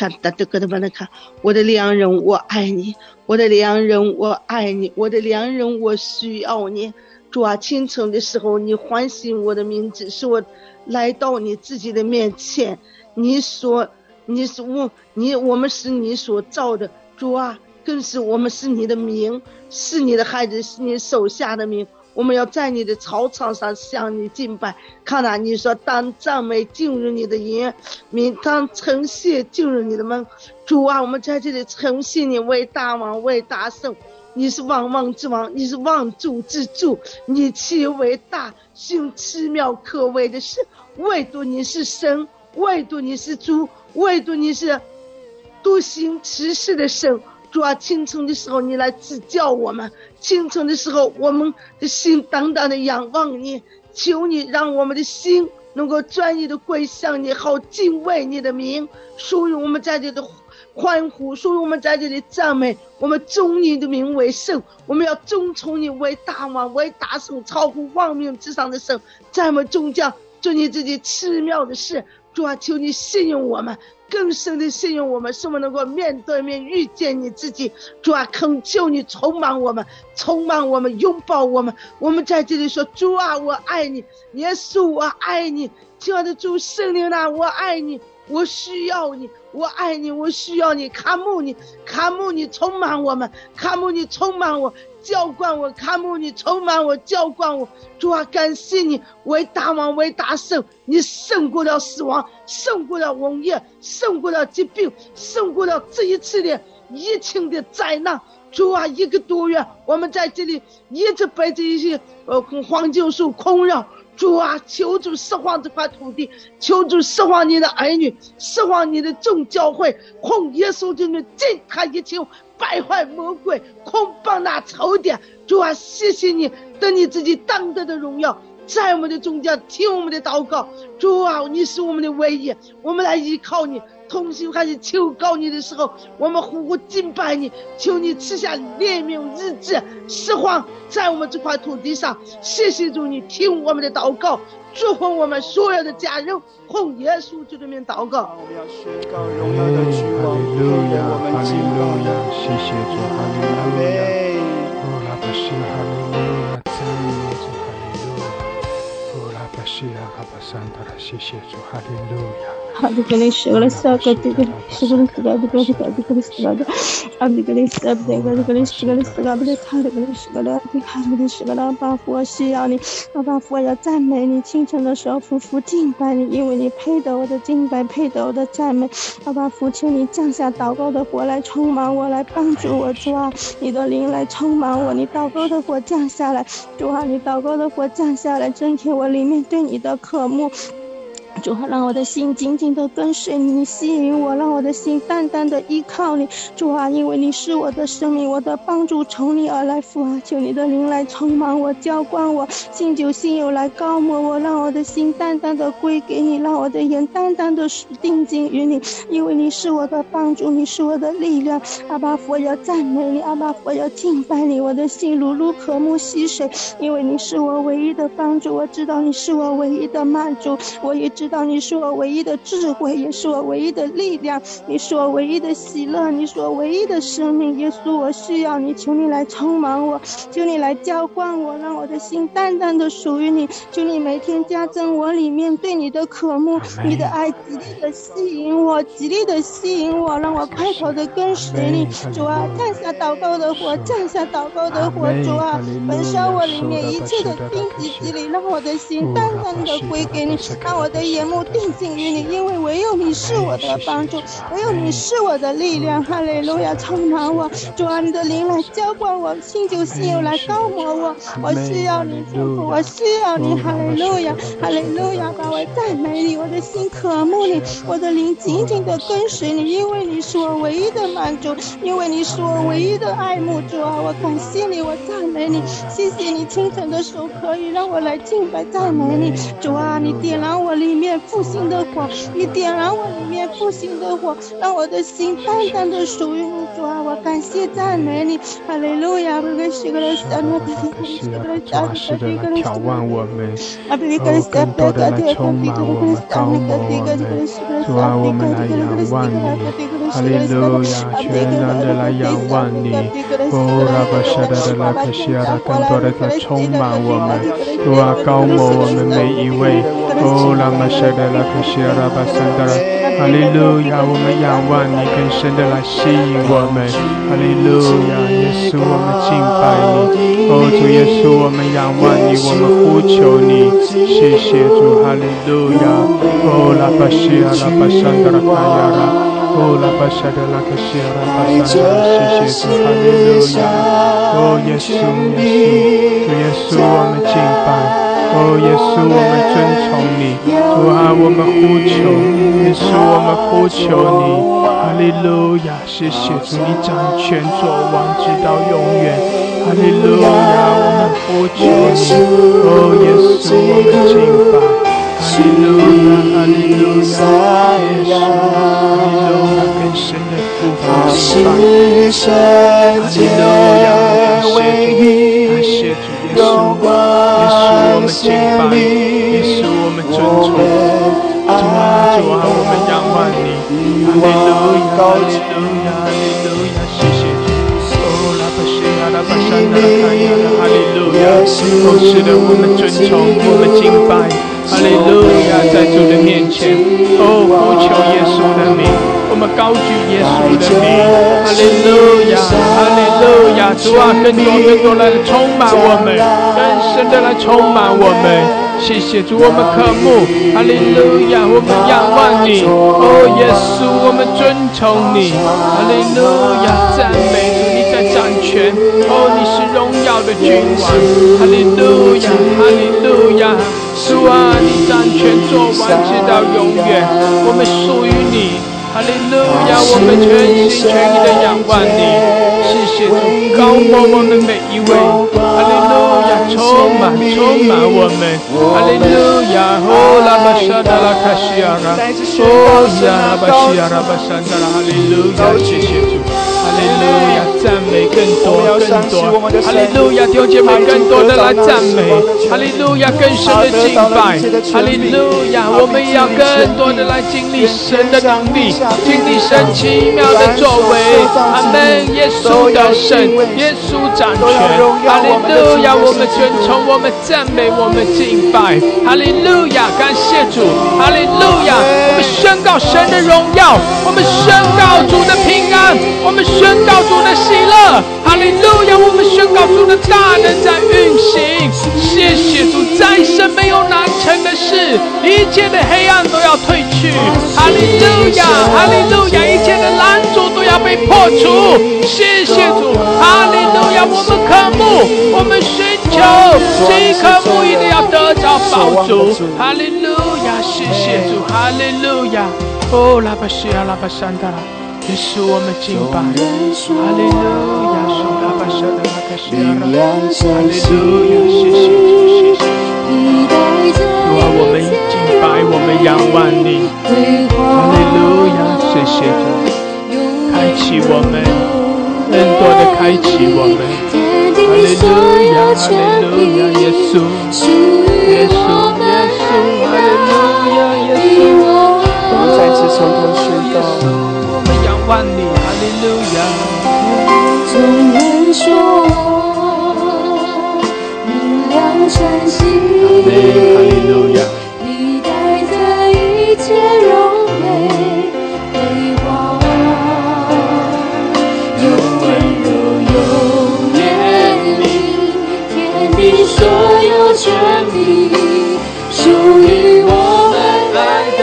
看我的良人我爱你我的良人我爱你我的良人我需要你主啊清晨的时候你唤醒我的名字是我来到你自己的面前你说你是我你我们是你所造的主啊更是我们是你的名，是你的孩子，是你手下的名。我们要在你的操场上向你敬拜。看呐，你说当赞美进入你的营，名当称谢进入你的门。主啊，我们在这里称谢你为大王，为大圣。你是万王之王，你是万主之主，你其为大，行奇妙可畏的事。唯独你是神，唯独你是主，唯独你是独行其事的神。主啊，清晨的时候你来指教我们，清晨的时候我们的心淡淡的仰望你，求你让我们的心能够专一的归向你，好敬畏你的名，属于我们在这里的欢呼，属于我们在这里赞美，我们尊你的名为圣，我们要尊崇你为大王，为大圣，超乎万民之上的神，在我们中将做你自己奇妙的事。主啊，求你信用我们。更深的信任我们，使我们能够面对面遇见你自己。主啊，恳求你充满我们，充满我们，拥抱我们。我们在这里说：主啊，我爱你，耶稣，我爱你，亲爱的主圣灵啊，我爱你，我需要你，我爱你，我需要你。卡姆你，卡姆你，充满我们，卡姆你，充满我。浇灌我，卡姆你充满我，浇灌我，主啊，感谢你为大王，为大圣，你胜过了死亡，胜过了瘟疫，胜过了疾病，胜过了这一次的疫情的灾难。主啊，一个多月，我们在这里一直被这些呃黄金树困扰。主啊，求主释放这块土地，求主释放你的儿女，释放你的众教会，控耶稣的名震他一切。败坏魔鬼，控棒那仇敌。主啊，谢谢你，得你自己当得的荣耀，在我们的中间听我们的祷告。主啊，你是我们的唯一，我们来依靠你。同心开始求告你的时候，我们呼呼敬拜你，求你赐下怜悯日志，释放在我们这块土地上。谢谢主，你听我们的祷告，祝福我们所有的家人，奉耶稣基督的名祷告。我们要宣告荣耀的君王，我们敬拜谢谢主，哈利路亚，哦，拉巴西，哈利路亚，赞美主，哈利路亚，哦，拉巴西，拉巴桑达拉，谢谢主，哈利路亚。Abdikali shagala saka tikali shagala saga abdikali saga abdikali saga abdikali saga abdikali shagala saga abdikali shagala abdikali shagala 巴父，我需要你，巴父，我要赞美你。清晨的时候，夫妇敬拜你，因为你配得我的敬拜，配得我的赞美。巴父，求你降下祷告的火来充满我，来帮助我。主啊，你的灵来充满我，你祷告的火降下来。主啊，你祷告的火降下来，增添我里面对你的渴慕。主啊，让我的心紧紧的跟随你，吸引我，让我的心淡淡的依靠你。主啊，因为你是我的生命，我的帮助从你而来。父啊，求你的灵来充满我，浇灌我，信酒信友来高抹我，让我的心淡淡的归给你，让我的眼淡淡的定睛于你。因为你是我的帮助，你是我的力量。阿巴佛要赞美你，阿巴佛要敬拜你，我的心如如渴慕溪水。因为你是我唯一的帮助，我知道你是我唯一的满足，我也知。道你是我唯一的智慧，也是我唯一的力量。你是我唯一的喜乐，你是我唯一的生命。耶稣，我需要你，求你来充满我，求你来浇灌我，让我的心淡淡的属于你。求你每天加增我里面对你的渴慕，你的爱极力的吸引我，极力的吸引我，让我快跑的跟随你。主啊，降下祷告的火，降下祷告的火。主啊，焚烧我里面一切的荆棘之力，让我的心淡淡的归给你，让我的眼。目定睛于你，因为唯有你是我的帮助，唯有你是我的力量。哈利路亚，充满我，主啊，你的灵来浇灌我，新酒新油来高抹我。我需要你，祝福，我需要你。哈利路亚，哈利路亚，把我赞美你，我的心渴慕你，我的灵紧紧的跟随你，因为你是我唯一的满足，因为你是我唯一的爱慕。主啊，我感谢你，我赞美你，谢谢你清晨的时候可以让我来敬拜赞美你。主啊，你点燃我里面。复兴的火，你点燃我里面复兴的火，让我的心淡淡的属于你。主啊，我感谢赞美你，哈利路亚！不该是个人想我，不该是个人想我，不该是眺望我们，啊，不该是个人想我，不该是个人想我，不该是个人想我，主啊，我们来仰望你，哈利路亚！全然的来仰望你，哦，拉巴沙达的拉克西亚更多的来充满我们，主啊，高摩我们每一位，哦，拉玛。哈利路亚，我们仰望你，更深的来吸引我们。哈利路亚，耶稣，我们敬拜你。哦，主耶稣，我们仰望你，我们呼求你。谢谢主，哈利路亚。哦，拉巴西亚，拉巴山德拉卡亚拉。哦，拉巴沙德拉克西亚，拉巴山德拉。谢谢主，哈利路亚。哦，耶稣，耶稣，主耶稣，我们敬拜。哦，耶稣，我们尊崇你，主啊，我们呼求，耶稣，我们呼求你，哈利路亚，谢谢主，你掌权作王，直到永远，哈利路亚，我们呼求你，哦，耶稣，我们敬拜，哈利路亚，哈利路亚，耶稣，哈利路亚，更深的祝福，哈利路亚，感谢主，感谢主。耶稣，拜，你使，我们尊崇，主啊，主啊，我们仰望你，哈利路亚，哈利路亚，哈利路亚，谢谢主，哦，拉巴西亚，拉巴山达卡亚，哈利路亚，哦，是的，我们尊崇，我们敬拜，哈利路亚，在主的面前，哦，呼求耶稣的名。我们高举耶稣的名，哈利路亚，哈利路亚，主啊，更多更多来充满我们，更深的来充满我们，谢谢主，我们渴慕，哈利路亚，我们仰望你，哦，耶稣，我们尊崇你，哈利路亚，赞美主，你在掌权，哦，你是荣耀的君王，哈利路亚，哈利路亚，主啊，你掌权做完直到永远，我们属于你。哈利路亚，我们全心全意的仰望你，谢谢主高过我们每一位。哈利路亚，充满，充满我们。哈利路亚，哦，拉巴沙达拉卡西亚拉，哦，亚拉巴西亚拉巴沙达拉，哈利路亚，谢谢主。哈利路亚，赞美更多更多。哈利路亚，弟兄姐妹更多的来赞美。哈利路亚，更深的敬拜。哈利路亚，我们要更多的来经历神的能力，经历神奇妙的作为。阿门。耶稣的神，耶稣掌权。哈利路亚，我们尊崇，我们赞美，我们敬拜。哈利路亚，感谢主。哈利路亚，我们宣告神的荣耀，我们宣告主的平我们。宣告主的喜乐，哈利路亚！我们宣告主的大能在运行。谢谢主，再生没有难成的事，一切的黑暗都要退去。哈利路亚，哈利路亚！一切的拦阻都要被破除。谢谢主，哈利路亚！我们渴慕，我们寻求，饥渴慕义的要得着宝足。哈利路亚，谢谢主，哈利路亚。哦，拉巴西亚，拉巴山达拉。耶稣，我们敬拜，哈利路亚，主啊，我们，哈利路亚，谢谢主，谢谢主，主啊，我们敬拜，我们仰望你，哈利路亚，谢谢主，开启我们，更多的开启我们，哈利路亚，哈利路亚，耶稣，耶稣，耶稣，哈利路亚，耶稣，我们再次从头宣告。万里哈利路亚。众人说，明亮晨曦，哈利路亚。你带着一切荣美，辉煌，又温柔又严厉，天地所有权利属于我们爱的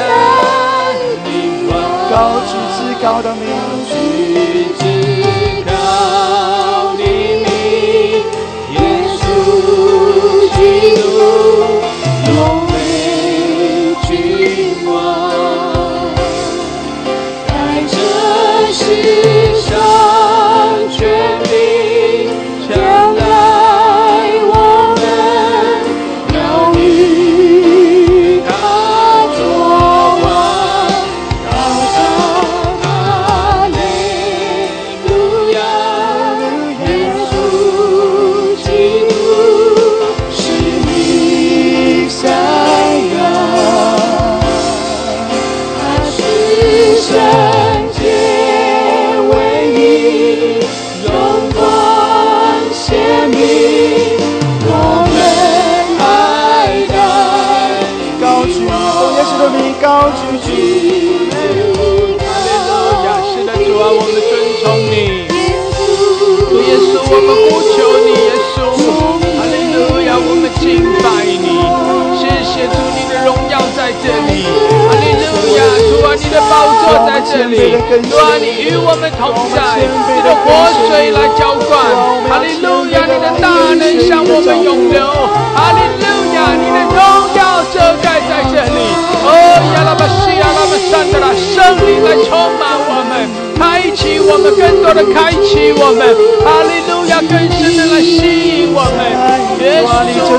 名望，高举至里，主啊，你与我们同在，你的活水来浇灌，哈利路亚，你的大能向我们涌流，哈利路亚，你的荣耀遮盖在这里，哦，亚拉巴西亚拉巴山的啦，圣灵来充满我们，开启我们，更多的开启我们，哈利路亚，更深的来吸引我们，耶稣，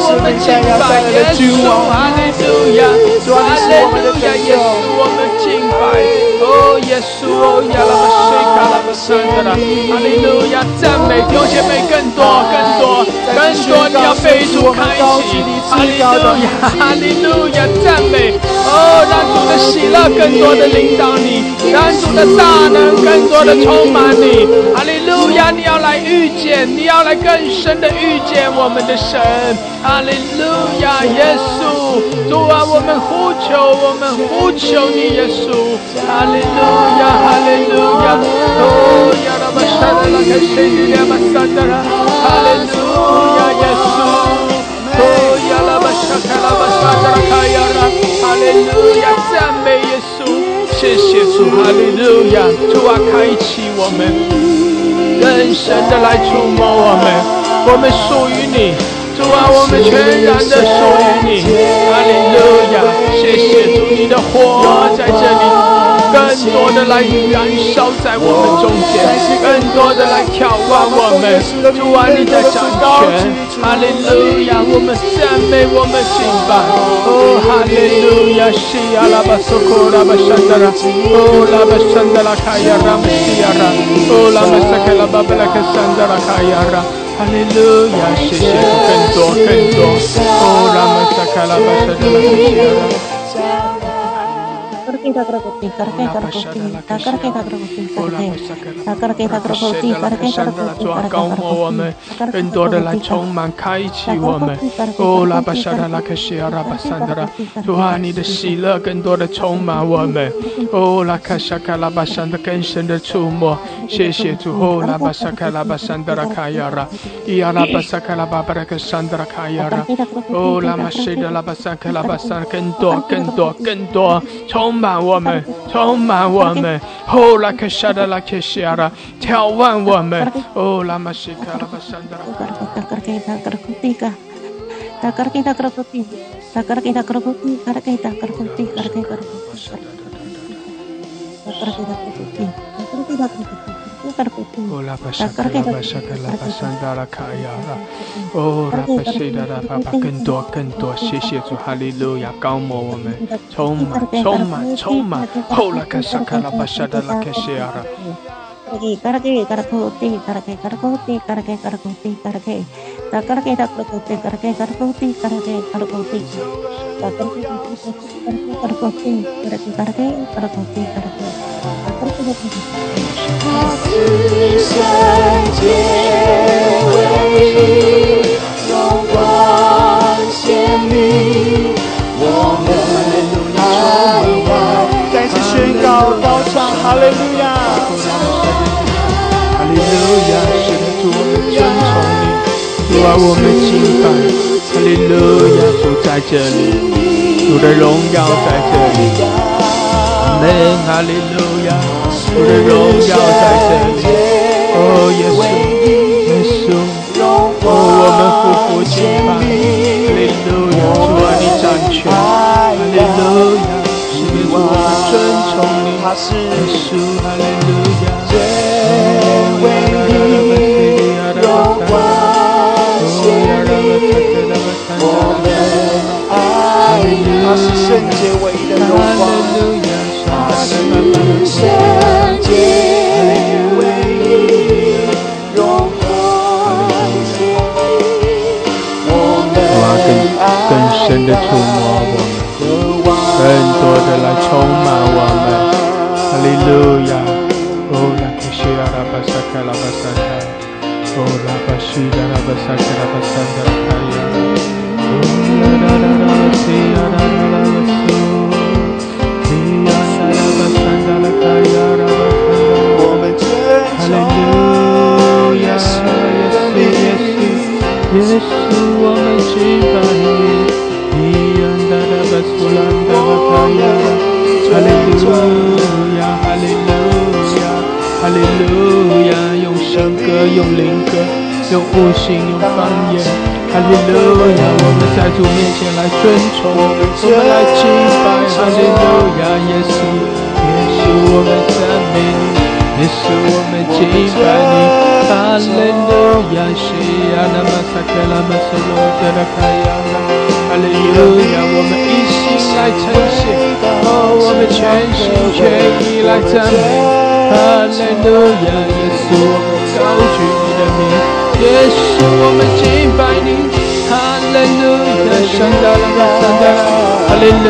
我们敬拜耶稣，哈利路亚，哈利路亚，耶稣，我们敬拜。哦，耶稣，哦，耶拉巴西卡拉巴山的啦，哈利路亚，赞美，弟兄姐妹更多，更多，更多，你要被主开启，哈利路亚，哈利路亚，赞美，哦，让主的喜乐更多的领导你，让主的大能更多的充满你，哈利路亚，你要来遇见，你要来更深的遇见我们的神，哈利路亚，耶稣，主啊，我们呼求，我们呼求你，耶稣，哈。利路亚，哈利路亚，哦，亚拉巴沙的拉开圣地亚巴萨的拉，哈利路亚，耶稣，哦，亚拉巴沙卡拉巴沙的拉卡亚拉，哈利路亚，赞美耶稣，谢谢主，哈利路亚，主啊，开启我们，更深的来触摸我们，我们属于你，主啊，我们全然的属于你，哈利路亚，谢谢主，你的火在这里。更多的来燃烧在我们中间，更多的来眺望我们。主啊，你的掌权，哈利路亚！我们赞美，我们敬拜。哦，哈利路亚！西亚拉巴苏库拉巴山达拉，哦，拉巴山达拉卡亚拉姆西亚拉，哦，拉巴萨克拉巴布拉克山达拉卡亚拉，哈利路亚！谢谢更多更多，哦，拉巴萨克拉巴山达拉卡西亚拉。Kita kerkuti karke kerkuti takar kita kerkuti karke takar kita kerkuti karke kerkuti karke 更多的来充满开启我们，哦，拉巴沙达拉克西亚拉巴桑德拉，主啊，你的喜乐更多的充满我们，哦，拉卡沙卡拉巴桑的更深的触摸，谢谢主，哦，拉巴沙卡拉巴桑德拉卡亚拉，伊亚拉巴萨卡拉巴巴拉克桑德拉卡亚拉，哦，拉玛西德拉巴萨卡拉巴桑，更多更多更多充满。我们充满我们，哦，拉克沙达拉克西亚拉，眺望我们，哦，拉玛西卡拉巴山达拉。takar kita kerkuti ka takar kita kerkuti takar kita kerkuti takar kita kerkuti takar kita kerkuti takar kita kerkuti 更多更多，谢谢主，哈利路亚，高摩我们，充满充满充满，哦拉卡沙卡拉巴沙达拉卡西亚拉。再次宣告高唱哈利路亚，哈利路亚，是的，尊崇你，主啊，我们敬拜，哈利路亚，主在这里，主的荣耀在这里，阿门，哈利路亚。主的荣耀在这里，哦，耶稣，耶稣，哦，我们夫妇敬拜，哈利路亚，主啊，你掌权，哈利路亚，是的，主我们尊崇你，耶稣，哈利路亚，为你荣光显明，我们爱你，他是圣洁唯一的荣光。真的触摸我们，更多的来充满我们，哈利路亚！哦，拉克西拉拉巴萨卡。拉巴萨达，哦，拉巴西拉拉巴萨卡。拉巴萨达卡。耶，哦，拉拉拉拉西拉拉拉拉苏，西拉拉拉巴萨达拉卡。耶拉巴萨达，我们哈利路亚，耶稣，耶稣，耶稣，我们敬拜哈利路亚，哈利路亚，哈利路亚，用圣歌，用灵歌，用悟性，用方言，哈利路亚，我们在主面前来尊崇，我们来敬拜，哈利路亚，耶稣，耶稣，我们赞美你，耶稣，我们敬拜你，哈利路亚，西亚那玛萨克拉玛苏罗德拉卡亚拉。哈利路亚，我们一来称谢，哦，我们全心全意来赞美。哈利路亚，耶稣，我们高举你的名，耶稣，我们敬拜你。哈利路亚，上达拉巴上达拉，哈利路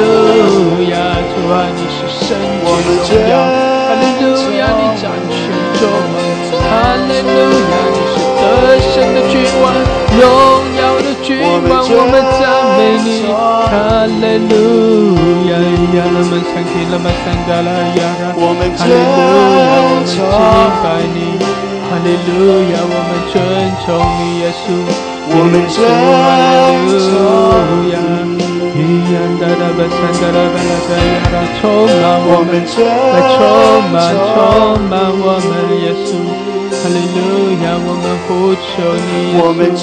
亚，主啊，你是圣洁荣耀，哈利路亚，你掌权作王，哈利路亚，你是得胜的君王，荣耀的君王，我们赞。美你，哈利路亚，亚拉们唱起了嘛，三达拉亚拉，哈利路亚，我们敬拜你，哈利路亚，我们尊崇你，耶稣，我们尊崇亚，伊安达达巴三达拉巴拉达亚拉，充满我们，来充满充满我们，耶稣。哈利路亚，我们呼求你，我们真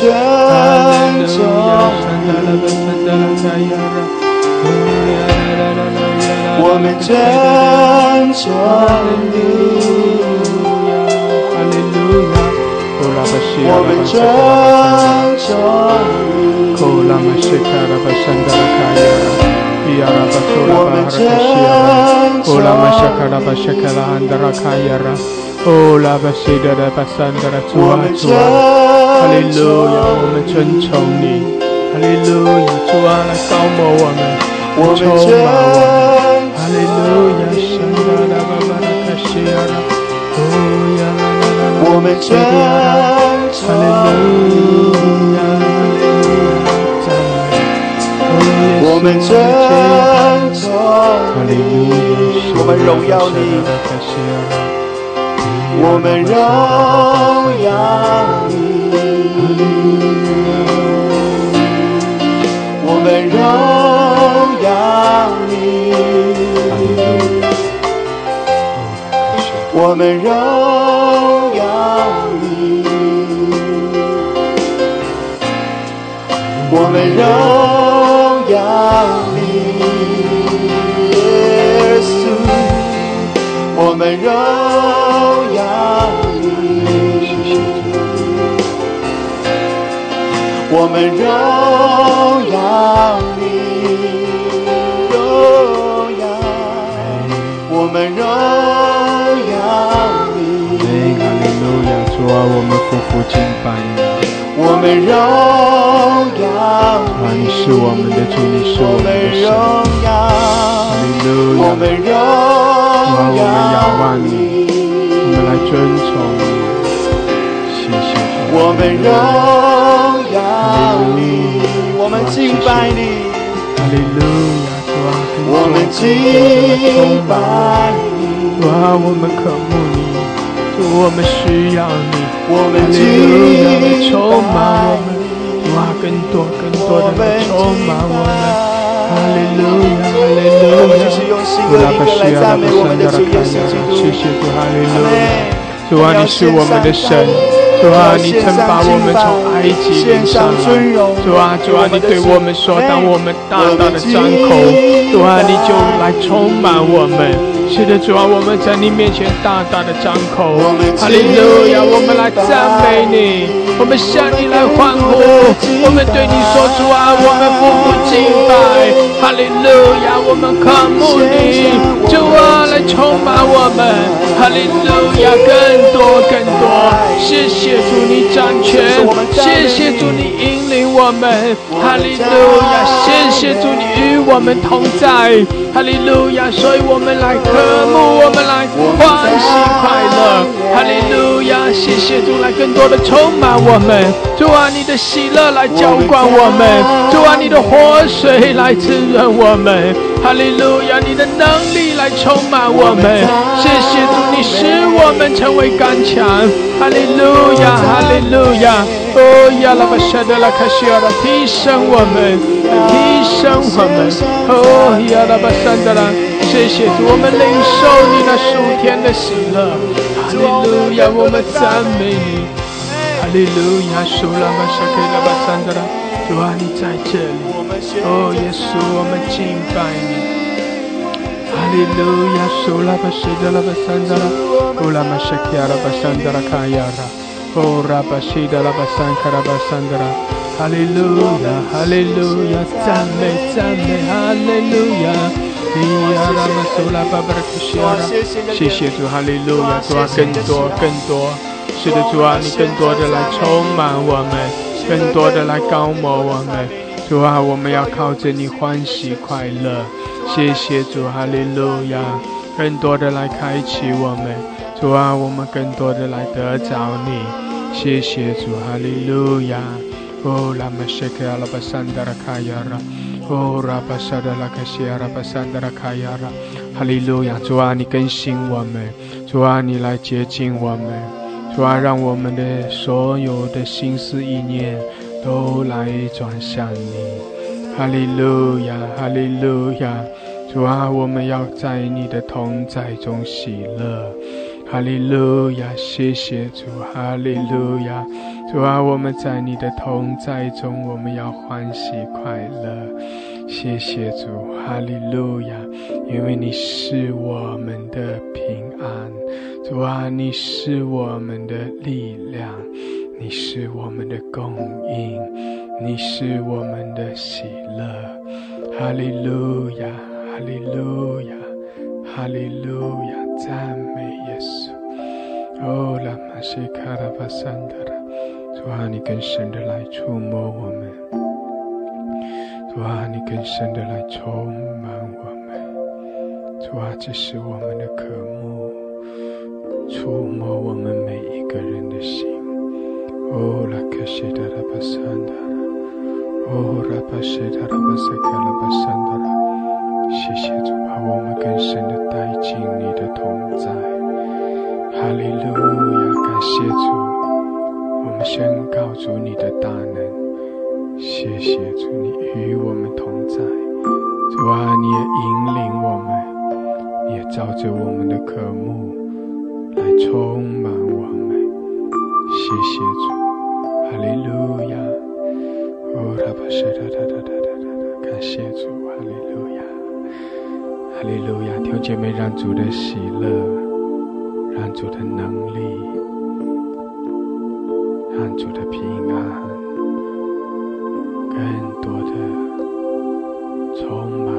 主。哈利路亚，我们珍重，我们珍重你，我们珍重你。哦，拉巴西德的巴桑德的主啊主啊，哈利路亚，我们尊崇你，哈利路亚，主啊来高摩我们，充满我们，哈利路亚，圣达拉巴巴拉卡西亚拉，哦呀啦啦啦啦，我们尊崇你，我们称哈利路亚，我们荣耀你。我们荣耀你，我们荣耀你，我们荣耀你，耶稣，我们荣。我们荣耀你，荣耀，我们荣啊，我们夫妇敬拜你。我们荣耀你，你是我们的主，你是我们的神。哈利路亚，我们荣耀你，我们仰望你，我们来尊崇你。谢谢主。我们荣。你，我们敬拜你，哈利路亚，主啊，我们敬拜你，主啊，我们渴慕你，主，我们需要你，我们敬拜充满我们，主啊，更多更多的充满我们，哈利路亚，哈利路亚，主啊，不需要那么深的看呀，谢谢主，哈利路亚，主啊，你是我们的神。主啊，你曾把我们从埃及领上来。主啊，主啊，你对我们说：当我们大大的张口，主啊，你就来充满我们。是的，主啊，我们在你面前大大的张口，哈利路亚，我们来赞美你，我们向你来欢呼，我们对你说：主啊，我们不负敬拜，哈利路亚，我们渴慕你，主啊，来充满我们，哈利路亚，更多更多，谢谢主你掌权，谢谢主你引领我们，哈利路亚，谢谢主你与我们同在，哈利路亚，所以我们来。渴慕，我们来欢喜快乐，哈利路亚！谢谢主来更多的充满我们，主啊，你的喜乐来浇灌我们，主啊，你的活水来滋润我们，哈利路亚！你的能力来充满我们，谢谢主，你使我们成为刚强，哈利路亚，哈利路亚！哦呀，拉巴沙德拉卡西尔拉，提升我们，提升我们，哦呀，拉巴沙德拉。谢谢主，我们领受你那数天的喜乐。哈利路亚，我们赞美你。哈利路亚，苏拉巴沙克拉巴桑德拉，主啊，你在这里。哦，耶稣，我们敬拜你。哈利路亚，苏拉巴西德拉巴桑德拉，乌拉玛沙克亚拉巴桑德拉卡亚拉，哦，拉巴西德拉巴桑卡拉巴桑德拉。哈利路亚，哈利路亚，赞美赞美，哈利路亚。谢谢主，哈利路亚，主啊，更多更多，是的，主啊，你更多的来充满我们，更多的来高摩我们，主啊，我们要靠着你欢喜快乐。谢谢主，哈利路亚，更多的来开启我们，主啊，我们更多的来得着你。谢谢主，哈利路亚。哦，拉玛谢克阿拉巴桑达拉卡亚拉。哦，拉巴沙德拉卡西亚，拉巴桑德拉卡亚拉，哈利路亚！主啊，你更新我们，主啊，你来接近我们，主啊，让我们的所有的心思意念都来转向你，哈利路亚，哈利路亚！主啊，我们要在你的同在中喜乐，哈利路亚！谢谢主，哈利路亚！主啊，我们在你的同在中，我们要欢喜快乐。谢谢主，哈利路亚！因为你是我们的平安，主啊，你是我们的力量，你是我们的供应，你是我们的喜乐。哈利路亚，哈利路亚，哈利路亚！赞美耶稣。哦，拉玛西卡拉巴桑德拉，主啊，你更深的来触摸我们，主啊，你更深的来充满我们，主啊，这是我们的渴慕，触摸我们每一个人的心。哦，拉克西达拉巴桑德拉，哦，拉巴西达拉巴塞卡拉巴桑德拉，谢谢主，把我们更深的带进你的同在。哈利路亚，感谢主，我们宣告主你的大能。谢谢主，你与我们同在。主啊，你也引领我们，也照着我们的渴慕来充满我们。谢谢主，哈利路亚。哦，拉巴谢哒哒哒哒哒哒，感谢主，哈利路亚，哈利路亚，弟兄姐妹，让主的喜乐。让主的能力，让主的平安，更多的充满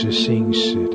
是幸事。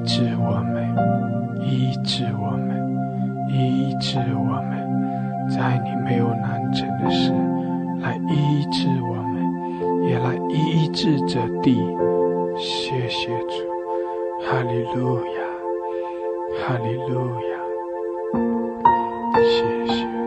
医治我们，医治我们，医治我们，在你没有难成的事，来医治我们，也来医治这地。谢谢主，哈利路亚，哈利路亚。谢谢。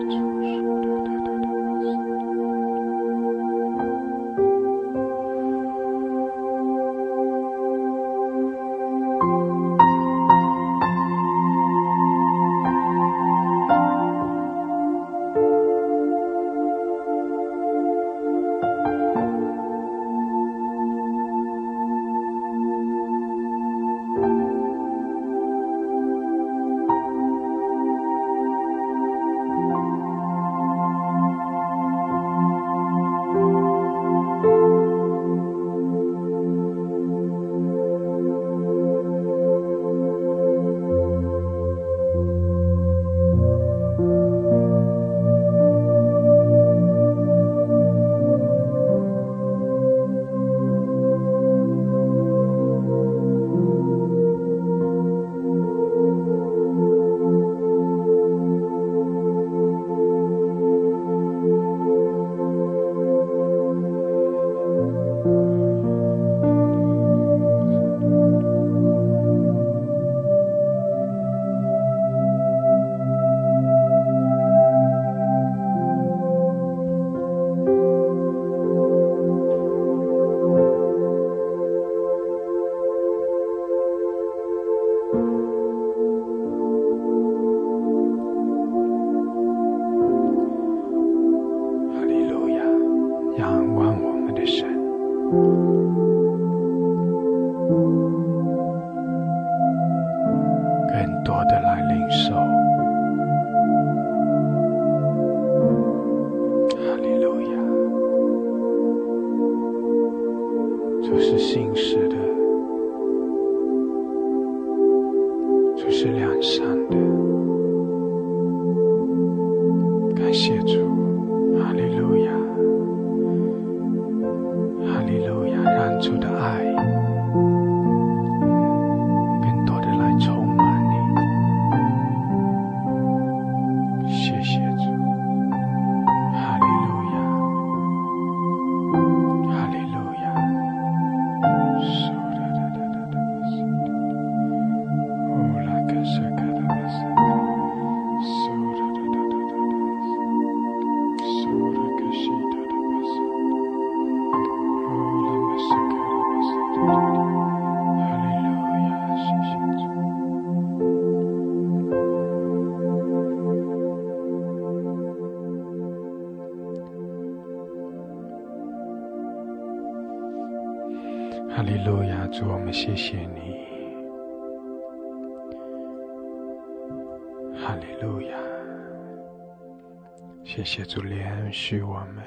谢谢主怜恤我们，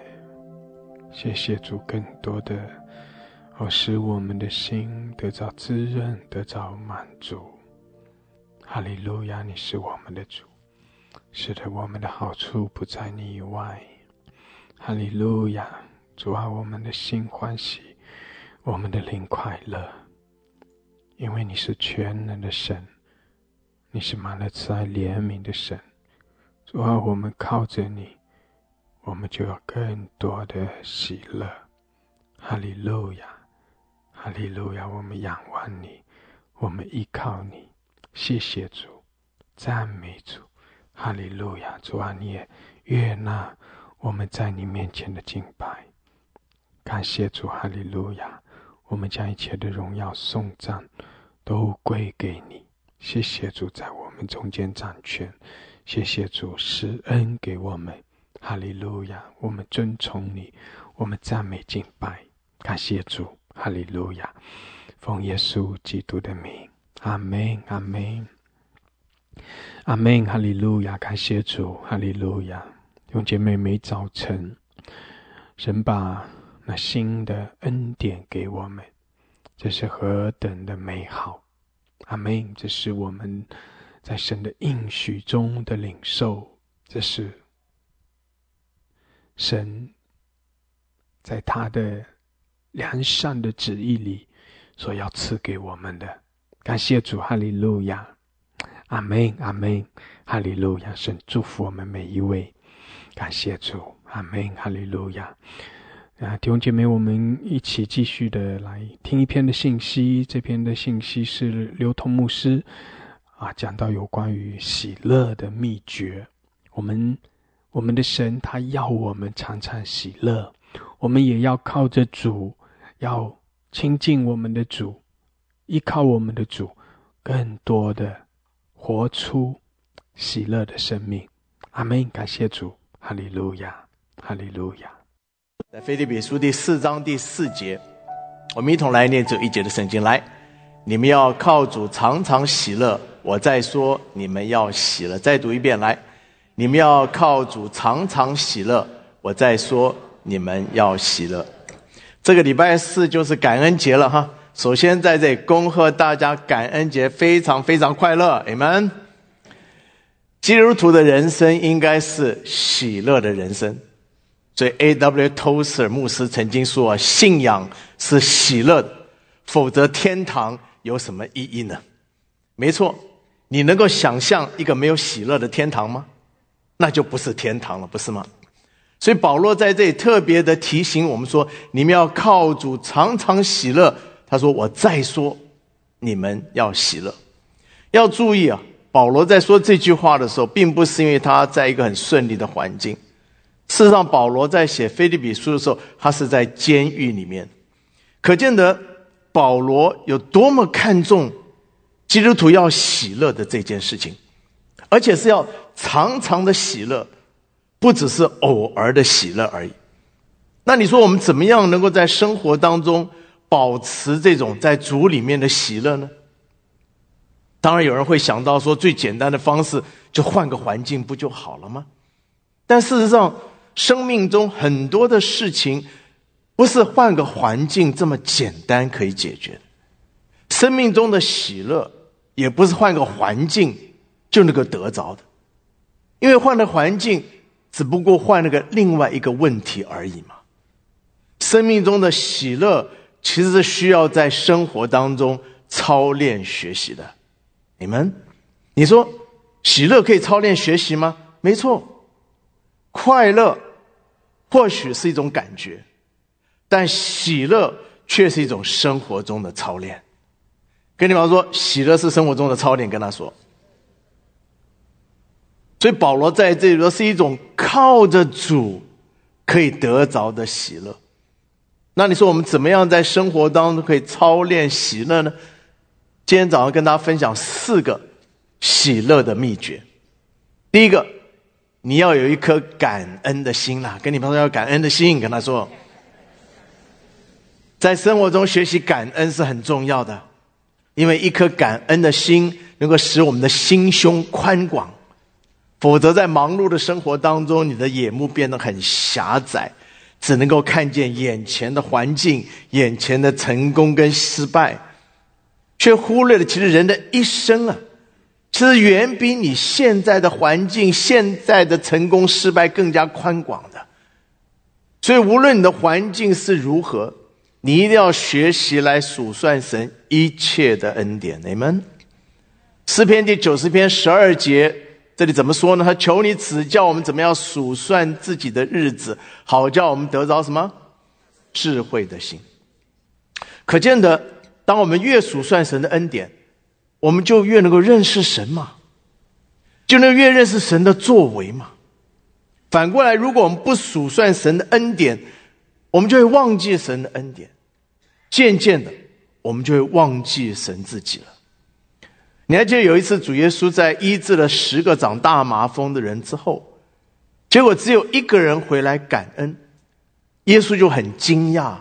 谢谢主更多的，哦，使我们的心得到滋润，得到满足。哈利路亚！你是我们的主，使得我们的好处不在你以外。哈利路亚！主啊，我们的心欢喜，我们的灵快乐。因为你是全能的神，你是满了慈爱怜悯的神，主啊，我们靠着你，我们就有更多的喜乐。哈利路亚，哈利路亚，我们仰望你，我们依靠你。谢谢主，赞美主，哈利路亚，主啊，你也悦纳我们在你面前的敬拜。感谢主，哈利路亚。我们将一切的荣耀颂赞都归给你。谢谢主在我们中间掌权，谢谢主施恩给我们。哈利路亚！我们尊崇你，我们赞美敬拜，感谢主。哈利路亚！奉耶稣基督的名，阿门，阿门，阿门。哈利路亚！感谢主，哈利路亚！用姐妹每早晨，神把。那新的恩典给我们，这是何等的美好！阿门。这是我们在神的应许中的领受，这是神在他的良善的旨意里所要赐给我们的。感谢主，哈利路亚！阿门，阿门，哈利路亚！神祝福我们每一位。感谢主，阿门，哈利路亚。啊，弟兄姐妹，我们一起继续的来听一篇的信息。这篇的信息是刘同牧师啊讲到有关于喜乐的秘诀。我们我们的神他要我们常常喜乐，我们也要靠着主，要亲近我们的主，依靠我们的主，更多的活出喜乐的生命。阿门！感谢主，哈利路亚，哈利路亚。在腓立比书第四章第四节，我们一同来念这一节的圣经。来，你们要靠主常常喜乐。我再说，你们要喜乐。再读一遍，来，你们要靠主常常喜乐。我再说，你们要喜乐。这个礼拜四就是感恩节了哈。首先在这里恭贺大家感恩节非常非常快乐，amen。基督徒的人生应该是喜乐的人生。所以，A.W. Tozer 牧师曾经说：“信仰是喜乐的，否则天堂有什么意义呢？”没错，你能够想象一个没有喜乐的天堂吗？那就不是天堂了，不是吗？所以保罗在这里特别的提醒我们说：“你们要靠主常常喜乐。”他说：“我再说，你们要喜乐。”要注意啊，保罗在说这句话的时候，并不是因为他在一个很顺利的环境。事实上，保罗在写菲利比书的时候，他是在监狱里面，可见得保罗有多么看重基督徒要喜乐的这件事情，而且是要常常的喜乐，不只是偶尔的喜乐而已。那你说我们怎么样能够在生活当中保持这种在主里面的喜乐呢？当然，有人会想到说，最简单的方式就换个环境不就好了吗？但事实上，生命中很多的事情，不是换个环境这么简单可以解决的。生命中的喜乐，也不是换个环境就能够得着的，因为换了环境，只不过换了个另外一个问题而已嘛。生命中的喜乐，其实是需要在生活当中操练学习的。你们，你说喜乐可以操练学习吗？没错，快乐或许是一种感觉，但喜乐却是一种生活中的操练。跟你们说，喜乐是生活中的操练。跟他说，所以保罗在这里说是一种靠着主可以得着的喜乐。那你说我们怎么样在生活当中可以操练喜乐呢？今天早上跟大家分享四个喜乐的秘诀。第一个，你要有一颗感恩的心啦。跟你朋友要感恩的心，跟他说，在生活中学习感恩是很重要的。因为一颗感恩的心，能够使我们的心胸宽广；否则，在忙碌的生活当中，你的眼目变得很狭窄，只能够看见眼前的环境、眼前的成功跟失败，却忽略了其实人的一生啊，其实远比你现在的环境、现在的成功失败更加宽广的。所以，无论你的环境是如何。你一定要学习来数算神一切的恩典，你们诗篇第九十篇十二节，这里怎么说呢？他求你指教我们怎么样数算自己的日子，好叫我们得着什么智慧的心。可见的，当我们越数算神的恩典，我们就越能够认识神嘛，就能越认识神的作为嘛。反过来，如果我们不数算神的恩典，我们就会忘记神的恩典。渐渐的，我们就会忘记神自己了。你还记得有一次主耶稣在医治了十个长大麻风的人之后，结果只有一个人回来感恩，耶稣就很惊讶，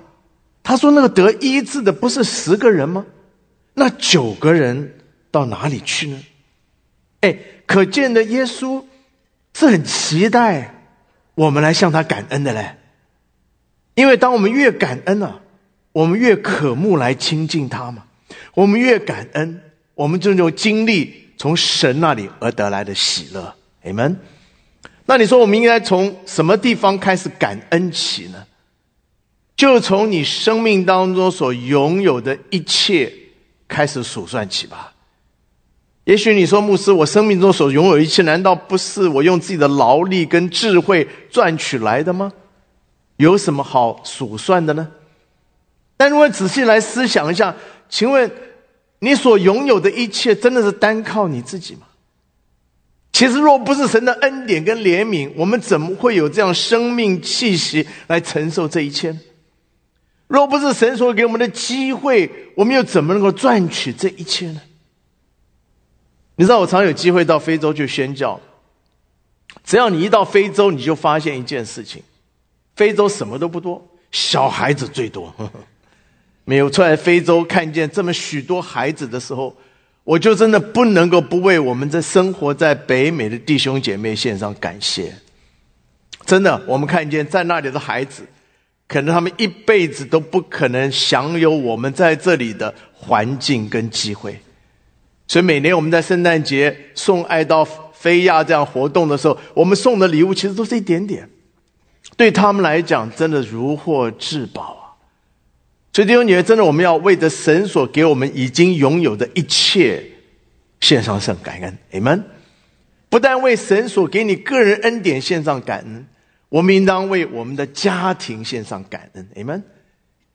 他说：“那个得医治的不是十个人吗？那九个人到哪里去呢？”哎，可见的耶稣是很期待我们来向他感恩的嘞，因为当我们越感恩啊。我们越渴慕来亲近他嘛，我们越感恩，我们就能经历从神那里而得来的喜乐。你们，那你说我们应该从什么地方开始感恩起呢？就从你生命当中所拥有的一切开始数算起吧。也许你说牧师，我生命中所拥有一切，难道不是我用自己的劳力跟智慧赚取来的吗？有什么好数算的呢？但如果仔细来思想一下，请问你所拥有的一切，真的是单靠你自己吗？其实，若不是神的恩典跟怜悯，我们怎么会有这样生命气息来承受这一切？若不是神所给我们的机会，我们又怎么能够赚取这一切呢？你知道，我常有机会到非洲去宣教，只要你一到非洲，你就发现一件事情：非洲什么都不多，小孩子最多。没有出来非洲看见这么许多孩子的时候，我就真的不能够不为我们这生活在北美的弟兄姐妹献上感谢。真的，我们看见在那里的孩子，可能他们一辈子都不可能享有我们在这里的环境跟机会。所以每年我们在圣诞节送爱到菲亚这样活动的时候，我们送的礼物其实都是一点点，对他们来讲真的如获至宝。所以弟兄姐妹，真的，我们要为着神所给我们已经拥有的一切献上圣感恩，amen。不但为神所给你个人恩典献上感恩，我们应当为我们的家庭献上感恩，amen。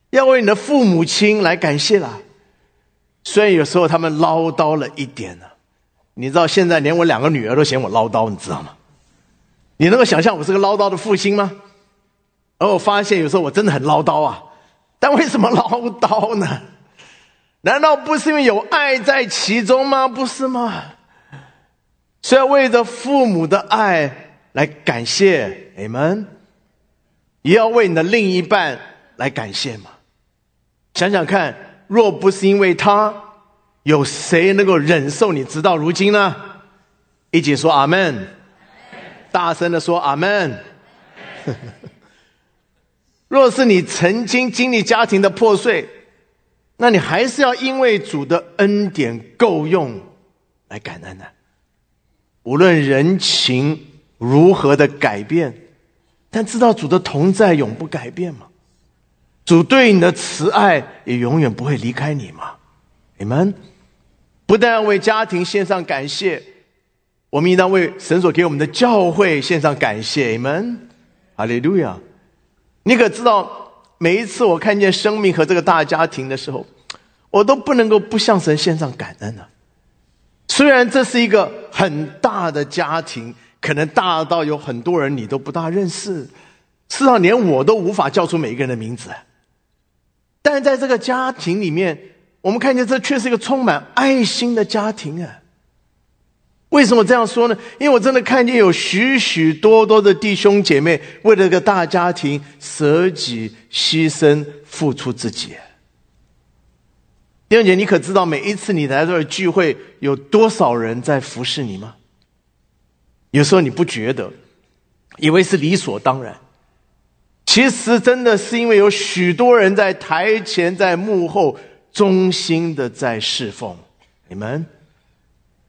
要为你的父母亲来感谢啦。虽然有时候他们唠叨了一点呢，你知道现在连我两个女儿都嫌我唠叨，你知道吗？你能够想象我是个唠叨的父亲吗？而我发现有时候我真的很唠叨啊。但为什么唠叨呢？难道不是因为有爱在其中吗？不是吗？是要为着父母的爱来感谢你们，也要为你的另一半来感谢吗？想想看，若不是因为他，有谁能够忍受你直到如今呢？一起说阿门，大声的说阿门。若是你曾经经历家庭的破碎，那你还是要因为主的恩典够用来感恩的。无论人情如何的改变，但知道主的同在永不改变吗？主对你的慈爱也永远不会离开你吗？你们不但要为家庭献上感谢，我们应当为神所给我们的教会献上感谢。你们，哈利路亚！你可知道，每一次我看见生命和这个大家庭的时候，我都不能够不向神献上感恩呢。虽然这是一个很大的家庭，可能大到有很多人你都不大认识，事实上连我都无法叫出每一个人的名字。但在这个家庭里面，我们看见这却是一个充满爱心的家庭啊！为什么这样说呢？因为我真的看见有许许多多的弟兄姐妹为了个大家庭舍己牺牲、付出自己。弟兄姐，你可知道每一次你来这儿聚会，有多少人在服侍你吗？有时候你不觉得，以为是理所当然。其实真的是因为有许多人在台前、在幕后忠心的在侍奉你们，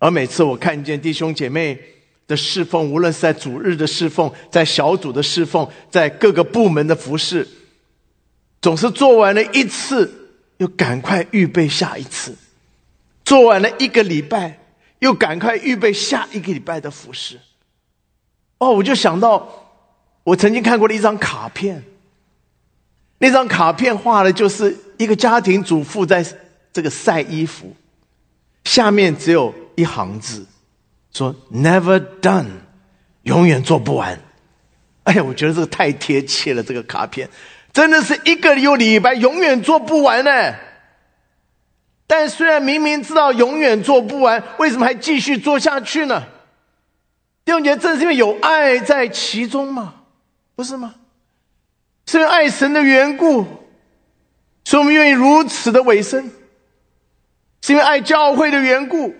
而每次我看见弟兄姐妹的侍奉，无论是在主日的侍奉、在小组的侍奉、在各个部门的服侍，总是做完了一次，又赶快预备下一次；做完了一个礼拜，又赶快预备下一个礼拜的服侍。哦，我就想到。我曾经看过的一张卡片，那张卡片画的就是一个家庭主妇在这个晒衣服，下面只有一行字，说 “Never done”，永远做不完。哎呀，我觉得这个太贴切了，这个卡片真的是一个又礼拜，永远做不完呢。但虽然明明知道永远做不完，为什么还继续做下去呢？弟兄姐正是因为有爱在其中嘛。不是吗？是因为爱神的缘故，所以我们愿意如此的委身；是因为爱教会的缘故，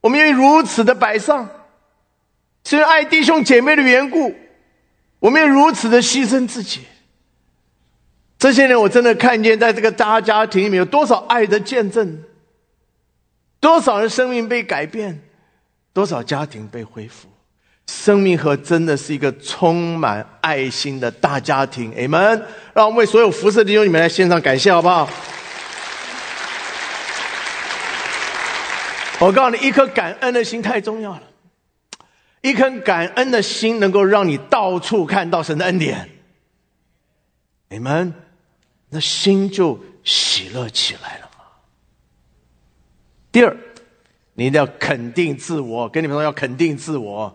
我们愿意如此的摆上；是因为爱弟兄姐妹的缘故，我们愿意如此的牺牲自己。这些年，我真的看见，在这个大家庭里面，有多少爱的见证，多少人生命被改变，多少家庭被恢复。生命和真的是一个充满爱心的大家庭，Amen！让我们为所有服侍的弟兄你们来献上感谢，好不好？我告诉你，一颗感恩的心太重要了，一颗感恩的心能够让你到处看到神的恩典你们那心就喜乐起来了嘛。第二，你一定要肯定自我，跟你们说要肯定自我。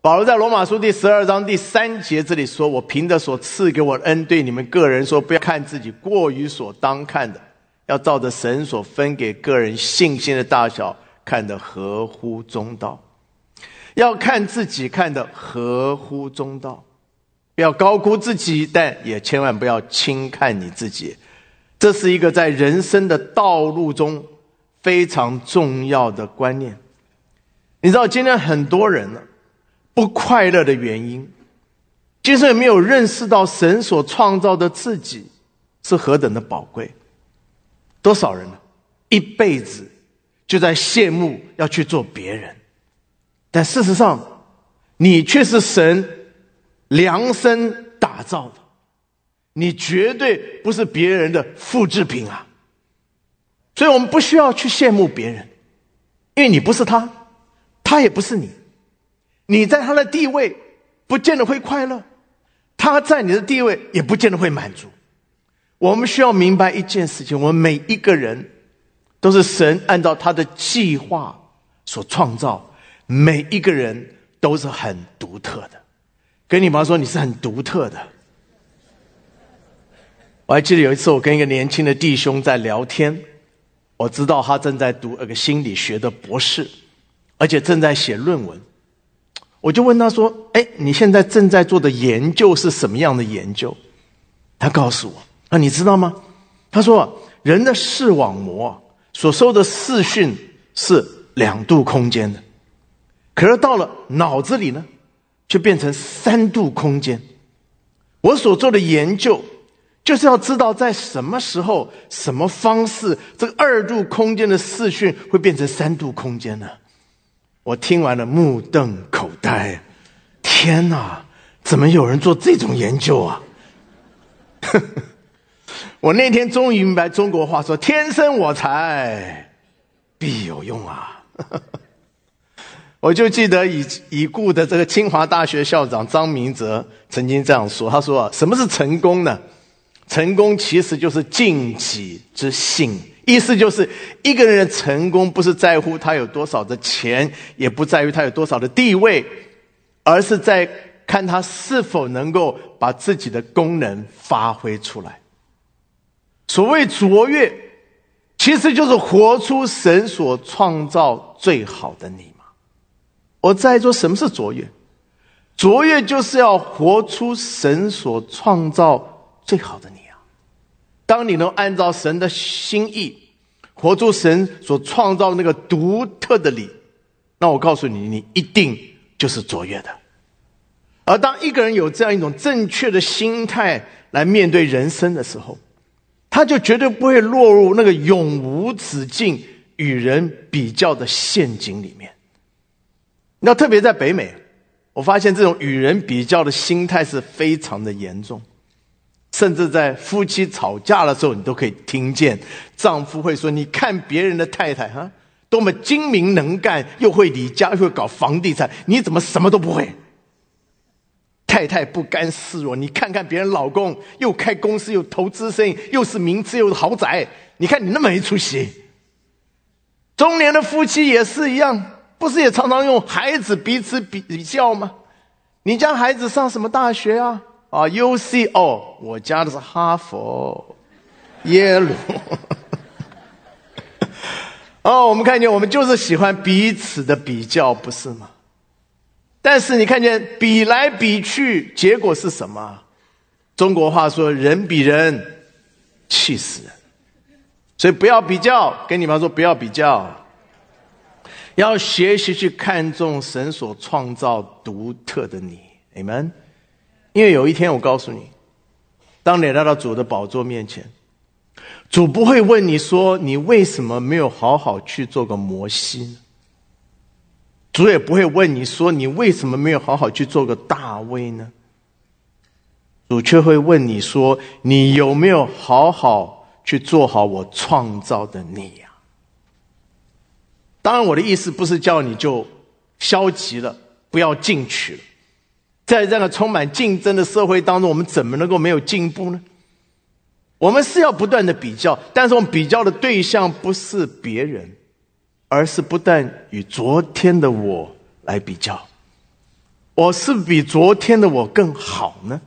保罗在罗马书第十二章第三节这里说：“我凭着所赐给我的恩，对你们个人说，不要看自己过于所当看的，要照着神所分给个人信心的大小，看得合乎中道。要看自己看得合乎中道，不要高估自己，但也千万不要轻看你自己。这是一个在人生的道路中非常重要的观念。你知道，今天很多人呢。”不快乐的原因，其实没有认识到神所创造的自己是何等的宝贵。多少人呢？一辈子就在羡慕要去做别人，但事实上，你却是神量身打造的，你绝对不是别人的复制品啊！所以我们不需要去羡慕别人，因为你不是他，他也不是你。你在他的地位，不见得会快乐；他在你的地位，也不见得会满足。我们需要明白一件事情：我们每一个人都是神按照他的计划所创造，每一个人都是很独特的。跟你妈说，你是很独特的。我还记得有一次，我跟一个年轻的弟兄在聊天，我知道他正在读那个心理学的博士，而且正在写论文。我就问他说：“哎，你现在正在做的研究是什么样的研究？”他告诉我：“啊，你知道吗？”他说：“人的视网膜所收的视讯是两度空间的，可是到了脑子里呢，却变成三度空间。我所做的研究，就是要知道在什么时候、什么方式，这个二度空间的视讯会变成三度空间呢？我听完了目瞪口呆，天哪！怎么有人做这种研究啊？我那天终于明白中国话说“天生我材必有用”啊！我就记得已已故的这个清华大学校长张明哲曾经这样说：“他说，什么是成功呢？成功其实就是尽己之性。”意思就是，一个人的成功不是在乎他有多少的钱，也不在于他有多少的地位，而是在看他是否能够把自己的功能发挥出来。所谓卓越，其实就是活出神所创造最好的你嘛。我在说什么是卓越？卓越就是要活出神所创造最好的你啊。当你能按照神的心意，活出神所创造那个独特的你，那我告诉你，你一定就是卓越的。而当一个人有这样一种正确的心态来面对人生的时候，他就绝对不会落入那个永无止境与人比较的陷阱里面。那特别在北美，我发现这种与人比较的心态是非常的严重。甚至在夫妻吵架的时候，你都可以听见丈夫会说：“你看别人的太太哈，多么精明能干，又会理家，又会搞房地产，你怎么什么都不会？”太太不甘示弱，你看看别人老公又开公司，又投资生意，又是名车，又是豪宅，你看你那么没出息。中年的夫妻也是一样，不是也常常用孩子彼此比较吗？你家孩子上什么大学啊？啊，U C O，我家的是哈佛、耶鲁。哦，我们看见，我们就是喜欢彼此的比较，不是吗？但是你看见比来比去，结果是什么？中国话说：“人比人气死人。”所以不要比较，跟你们说不要比较，要学习去看重神所创造独特的你，你们。因为有一天，我告诉你，当你来到主的宝座面前，主不会问你说你为什么没有好好去做个摩西，主也不会问你说你为什么没有好好去做个大卫呢？主却会问你说你有没有好好去做好我创造的你呀？当然，我的意思不是叫你就消极了，不要进取了。在这样的充满竞争的社会当中，我们怎么能够没有进步呢？我们是要不断的比较，但是我们比较的对象不是别人，而是不但与昨天的我来比较。我是比昨天的我更好呢？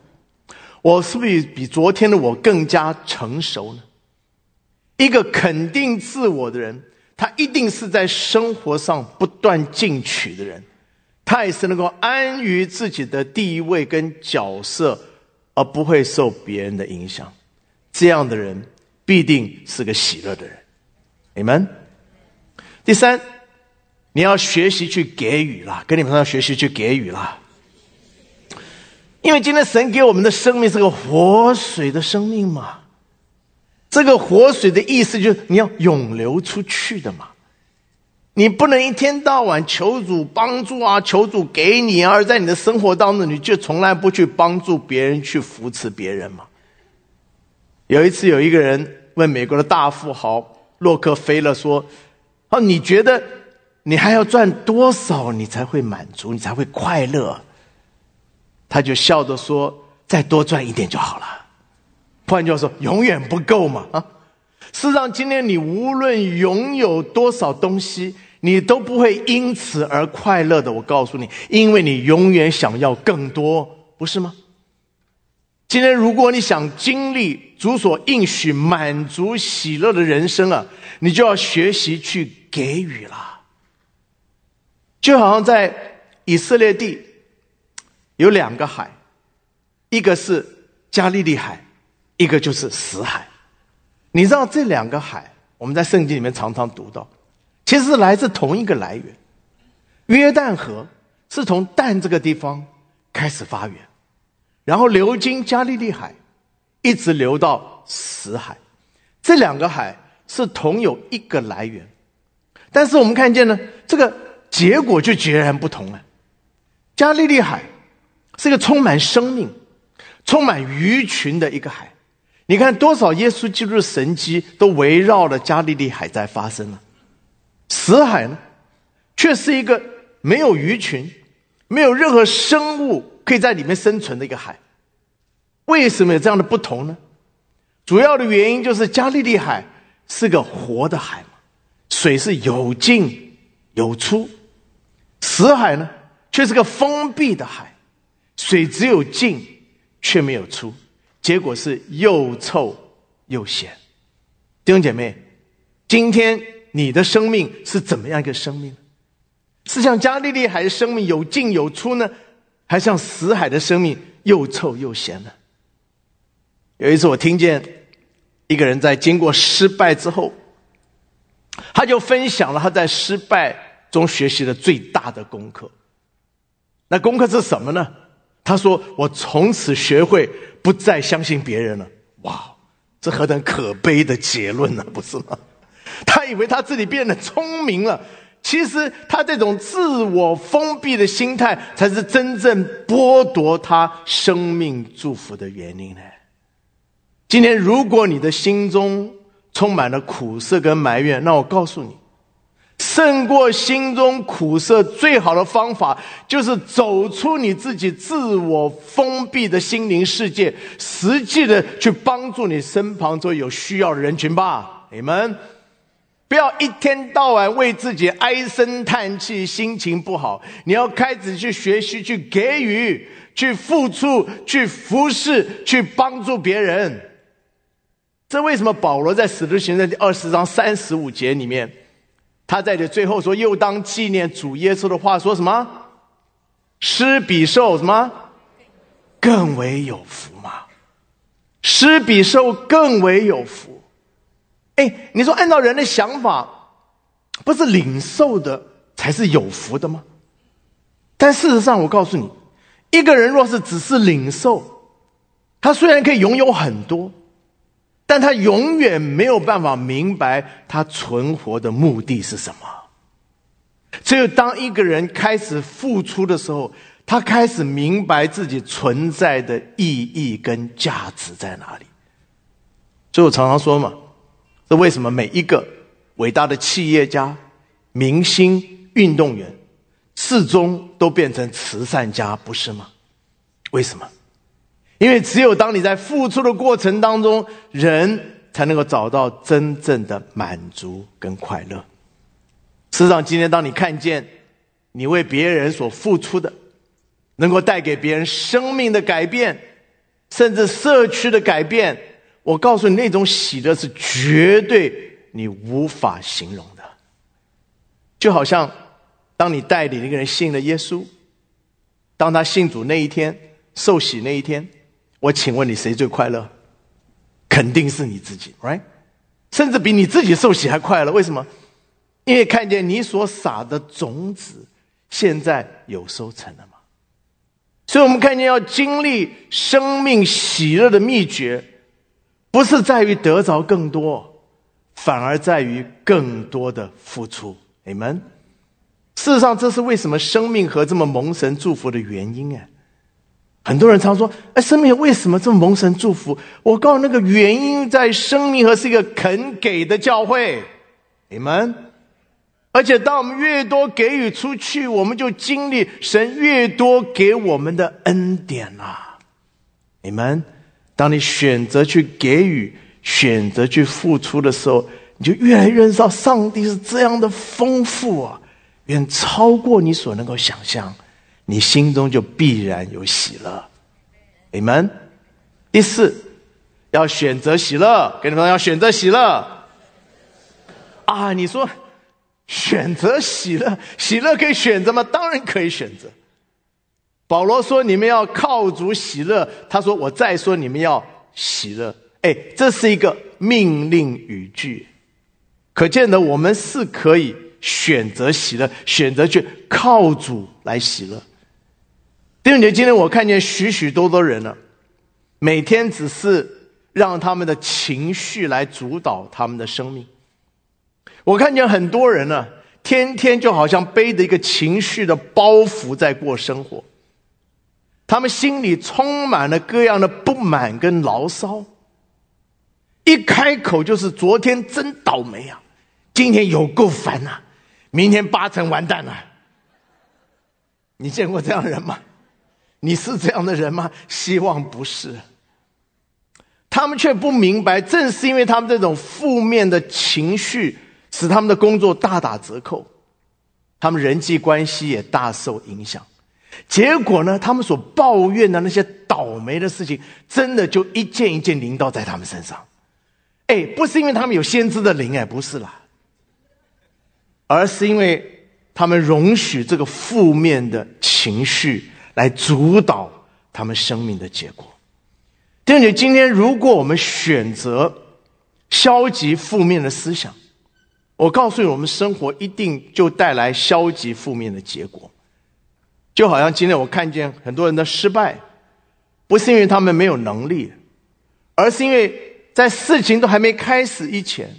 我是不是比昨天的我更加成熟呢？一个肯定自我的人，他一定是在生活上不断进取的人。他也是能够安于自己的地位跟角色，而不会受别人的影响。这样的人必定是个喜乐的人。你们，第三，你要学习去给予啦，跟你们要学习去给予啦。因为今天神给我们的生命是个活水的生命嘛，这个活水的意思就是你要涌流出去的嘛。你不能一天到晚求主帮助啊，求主给你，而在你的生活当中，你就从来不去帮助别人，去扶持别人嘛。有一次，有一个人问美国的大富豪洛克菲勒说：“哦，你觉得你还要赚多少，你才会满足，你才会快乐？”他就笑着说：“再多赚一点就好了。”换句话说，永远不够嘛啊！事实上，今天你无论拥有多少东西。你都不会因此而快乐的，我告诉你，因为你永远想要更多，不是吗？今天如果你想经历主所应许满足喜乐的人生啊，你就要学习去给予了。就好像在以色列地有两个海，一个是加利利海，一个就是死海。你知道这两个海，我们在圣经里面常常读到。其实是来自同一个来源，约旦河是从旦这个地方开始发源，然后流经加利利海，一直流到死海。这两个海是同有一个来源，但是我们看见呢，这个结果就截然不同了。加利利海是一个充满生命、充满鱼群的一个海。你看多少耶稣基督的神迹都围绕着加利利海在发生了。死海呢，却是一个没有鱼群、没有任何生物可以在里面生存的一个海。为什么有这样的不同呢？主要的原因就是加利利海是个活的海嘛，水是有进有出；死海呢，却是个封闭的海，水只有进却没有出，结果是又臭又咸。弟兄姐妹，今天你的生命是怎么样一个生命？是像加利利海的生命有进有出呢，还像死海的生命又臭又咸呢？有一次我听见。一个人在经过失败之后，他就分享了他在失败中学习的最大的功课。那功课是什么呢？他说：“我从此学会不再相信别人了。”哇，这何等可悲的结论呢？不是吗？他以为他自己变得聪明了，其实他这种自我封闭的心态，才是真正剥夺他生命祝福的原因呢。今天，如果你的心中充满了苦涩跟埋怨，那我告诉你，胜过心中苦涩最好的方法，就是走出你自己自我封闭的心灵世界，实际的去帮助你身旁所有需要的人群吧。你们不要一天到晚为自己唉声叹气，心情不好。你要开始去学习，去给予，去付出，去服侍，去帮助别人。这为什么保罗在使徒行传第二十章三十五节里面，他在这最后说：“又当纪念主耶稣的话，说什么？施比受什么更为有福嘛？施比受更为有福。哎，你说按照人的想法，不是领受的才是有福的吗？但事实上，我告诉你，一个人若是只是领受，他虽然可以拥有很多。”但他永远没有办法明白他存活的目的是什么。只有当一个人开始付出的时候，他开始明白自己存在的意义跟价值在哪里。所以我常常说嘛，这为什么每一个伟大的企业家、明星、运动员，始终都变成慈善家，不是吗？为什么？因为只有当你在付出的过程当中，人才能够找到真正的满足跟快乐。事实上，今天当你看见你为别人所付出的，能够带给别人生命的改变，甚至社区的改变，我告诉你，那种喜乐是绝对你无法形容的。就好像当你带领一个人信了耶稣，当他信主那一天，受洗那一天。我请问你，谁最快乐？肯定是你自己，right？甚至比你自己受洗还快乐。为什么？因为看见你所撒的种子，现在有收成了嘛。所以，我们看见要经历生命喜乐的秘诀，不是在于得着更多，反而在于更多的付出。你们，事实上，这是为什么生命和这么蒙神祝福的原因啊。很多人常说：“哎，生命为什么这么蒙神祝福？”我告诉那个原因在生命和是一个肯给的教会，你们。而且当我们越多给予出去，我们就经历神越多给我们的恩典啊！你们，当你选择去给予、选择去付出的时候，你就越来越知道上帝是这样的丰富啊，远超过你所能够想象。你心中就必然有喜乐，你们。第四，要选择喜乐，跟你们要选择喜乐。啊，你说选择喜乐，喜乐可以选择吗？当然可以选择。保罗说：“你们要靠主喜乐。”他说：“我再说，你们要喜乐。”哎，这是一个命令语句，可见的我们是可以选择喜乐，选择去靠主来喜乐。弟兄姐，今天我看见许许多多人呢，每天只是让他们的情绪来主导他们的生命。我看见很多人呢，天天就好像背着一个情绪的包袱在过生活，他们心里充满了各样的不满跟牢骚。一开口就是昨天真倒霉啊，今天有够烦呐，明天八成完蛋了。你见过这样的人吗？你是这样的人吗？希望不是。他们却不明白，正是因为他们这种负面的情绪，使他们的工作大打折扣，他们人际关系也大受影响。结果呢，他们所抱怨的那些倒霉的事情，真的就一件一件临到在他们身上。哎，不是因为他们有先知的灵，哎，不是啦，而是因为他们容许这个负面的情绪来主导他们生命的结果。弟兄姐，今天如果我们选择消极负面的思想，我告诉你，我们生活一定就带来消极负面的结果。就好像今天我看见很多人的失败，不是因为他们没有能力，而是因为。在事情都还没开始以前，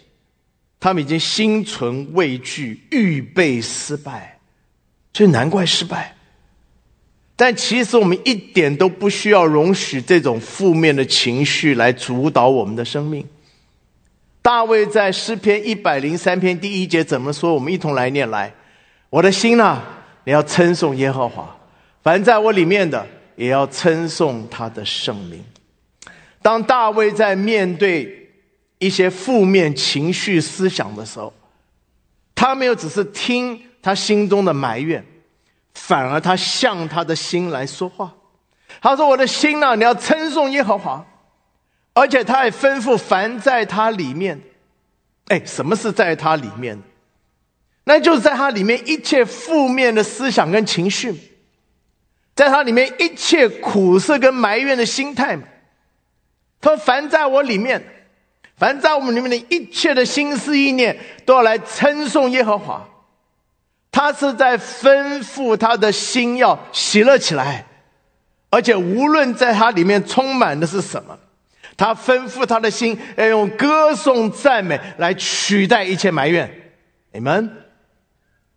他们已经心存畏惧，预备失败，所以难怪失败。但其实我们一点都不需要容许这种负面的情绪来主导我们的生命。大卫在诗篇一百零三篇第一节怎么说？我们一同来念来：我的心呐，你要称颂耶和华；凡在我里面的，也要称颂他的圣名。当大卫在面对一些负面情绪思想的时候，他没有只是听他心中的埋怨，反而他向他的心来说话。他说：“我的心呢，你要称颂耶和华，而且他还吩咐凡在他里面。哎，什么是在他里面？那就是在他里面一切负面的思想跟情绪，在他里面一切苦涩跟埋怨的心态嘛。”他说：“凡在我里面，凡在我们里面的一切的心思意念，都要来称颂耶和华。他是在吩咐他的心要喜乐起来，而且无论在他里面充满的是什么，他吩咐他的心要用歌颂赞美来取代一切埋怨。你们，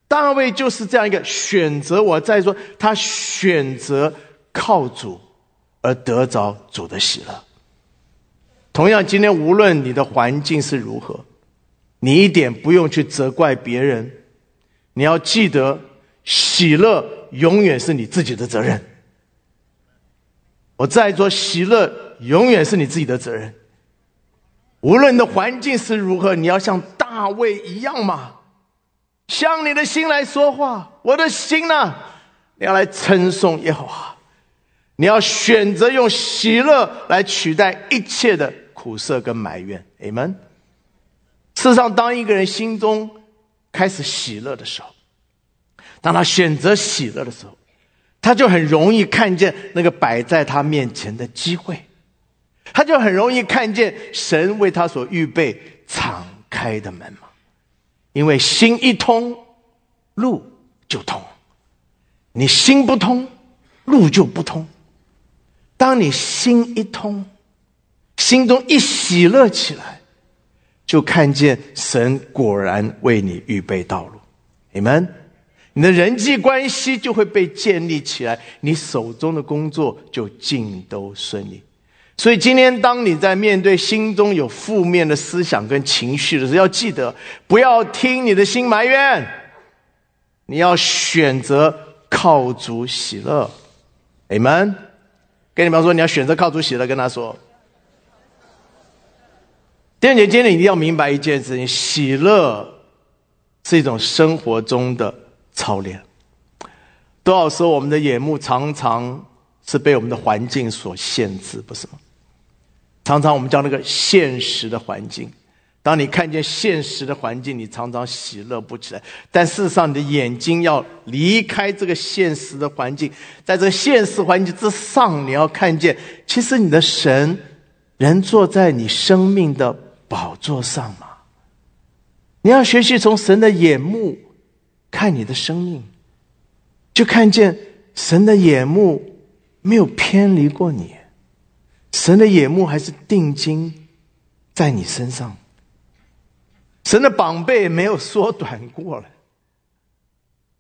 大卫就是这样一个选择。我在说，他选择靠主而得着主的喜乐。”同样，今天无论你的环境是如何，你一点不用去责怪别人。你要记得，喜乐永远是你自己的责任。我在说，喜乐永远是你自己的责任。无论你的环境是如何，你要像大卫一样嘛，向你的心来说话。我的心呢，你要来称颂耶和华，你要选择用喜乐来取代一切的。苦涩跟埋怨，Amen。事实上，当一个人心中开始喜乐的时候，当他选择喜乐的时候，他就很容易看见那个摆在他面前的机会，他就很容易看见神为他所预备敞开的门嘛。因为心一通，路就通；你心不通，路就不通。当你心一通，心中一喜乐起来，就看见神果然为你预备道路。你们，你的人际关系就会被建立起来，你手中的工作就尽都顺利。所以今天，当你在面对心中有负面的思想跟情绪的时候，要记得不要听你的心埋怨，你要选择靠主喜乐。你们，跟你们说，你要选择靠主喜乐，跟他说。弟兄姐今天你一定要明白一件事情：喜乐是一种生活中的操练。多少时候，我们的眼目常常是被我们的环境所限制，不是吗？常常我们叫那个现实的环境。当你看见现实的环境，你常常喜乐不起来。但事实上，你的眼睛要离开这个现实的环境，在这个现实环境之上，你要看见，其实你的神人坐在你生命的。宝座上嘛，你要学习从神的眼目看你的生命，就看见神的眼目没有偏离过你，神的眼目还是定睛在你身上，神的膀臂没有缩短过了，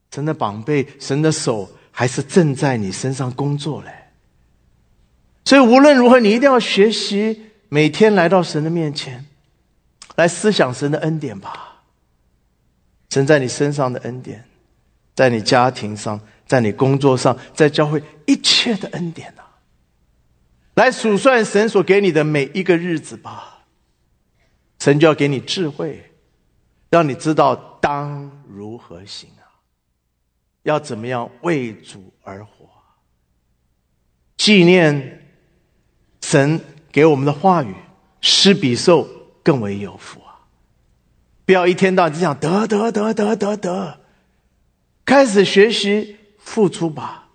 神的膀臂，神的手还是正在你身上工作嘞。所以无论如何，你一定要学习每天来到神的面前，来思想神的恩典吧。神在你身上的恩典，在你家庭上，在你工作上，在教会一切的恩典呐，来数算神所给你的每一个日子吧。神就要给你智慧，让你知道当如何行啊，要怎么样为主而活，纪念。神给我们的话语，施比受更为有福啊！不要一天到晚只想得得得得得得，开始学习付出吧。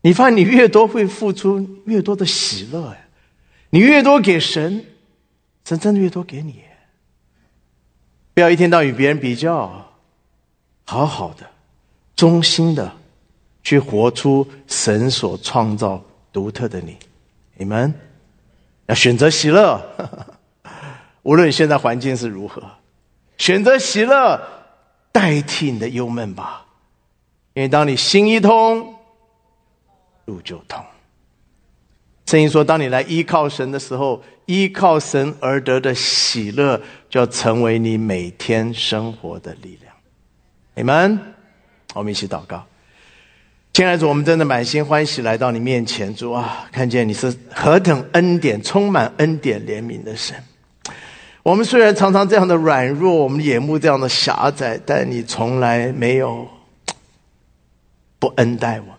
你发现你越多会付出，越多的喜乐呀。你越多给神，神真的越多给你。不要一天到晚与别人比较，好好的、忠心的去活出神所创造独特的你。你们。要选择喜乐，无论现在环境是如何，选择喜乐代替你的忧闷吧。因为当你心一通，路就通。圣经说，当你来依靠神的时候，依靠神而得的喜乐，就要成为你每天生活的力量。你们，我们一起祷告。亲爱的主，我们真的满心欢喜来到你面前，主啊，看见你是何等恩典、充满恩典、怜悯的神。我们虽然常常这样的软弱，我们眼目这样的狭窄，但你从来没有不恩待我们，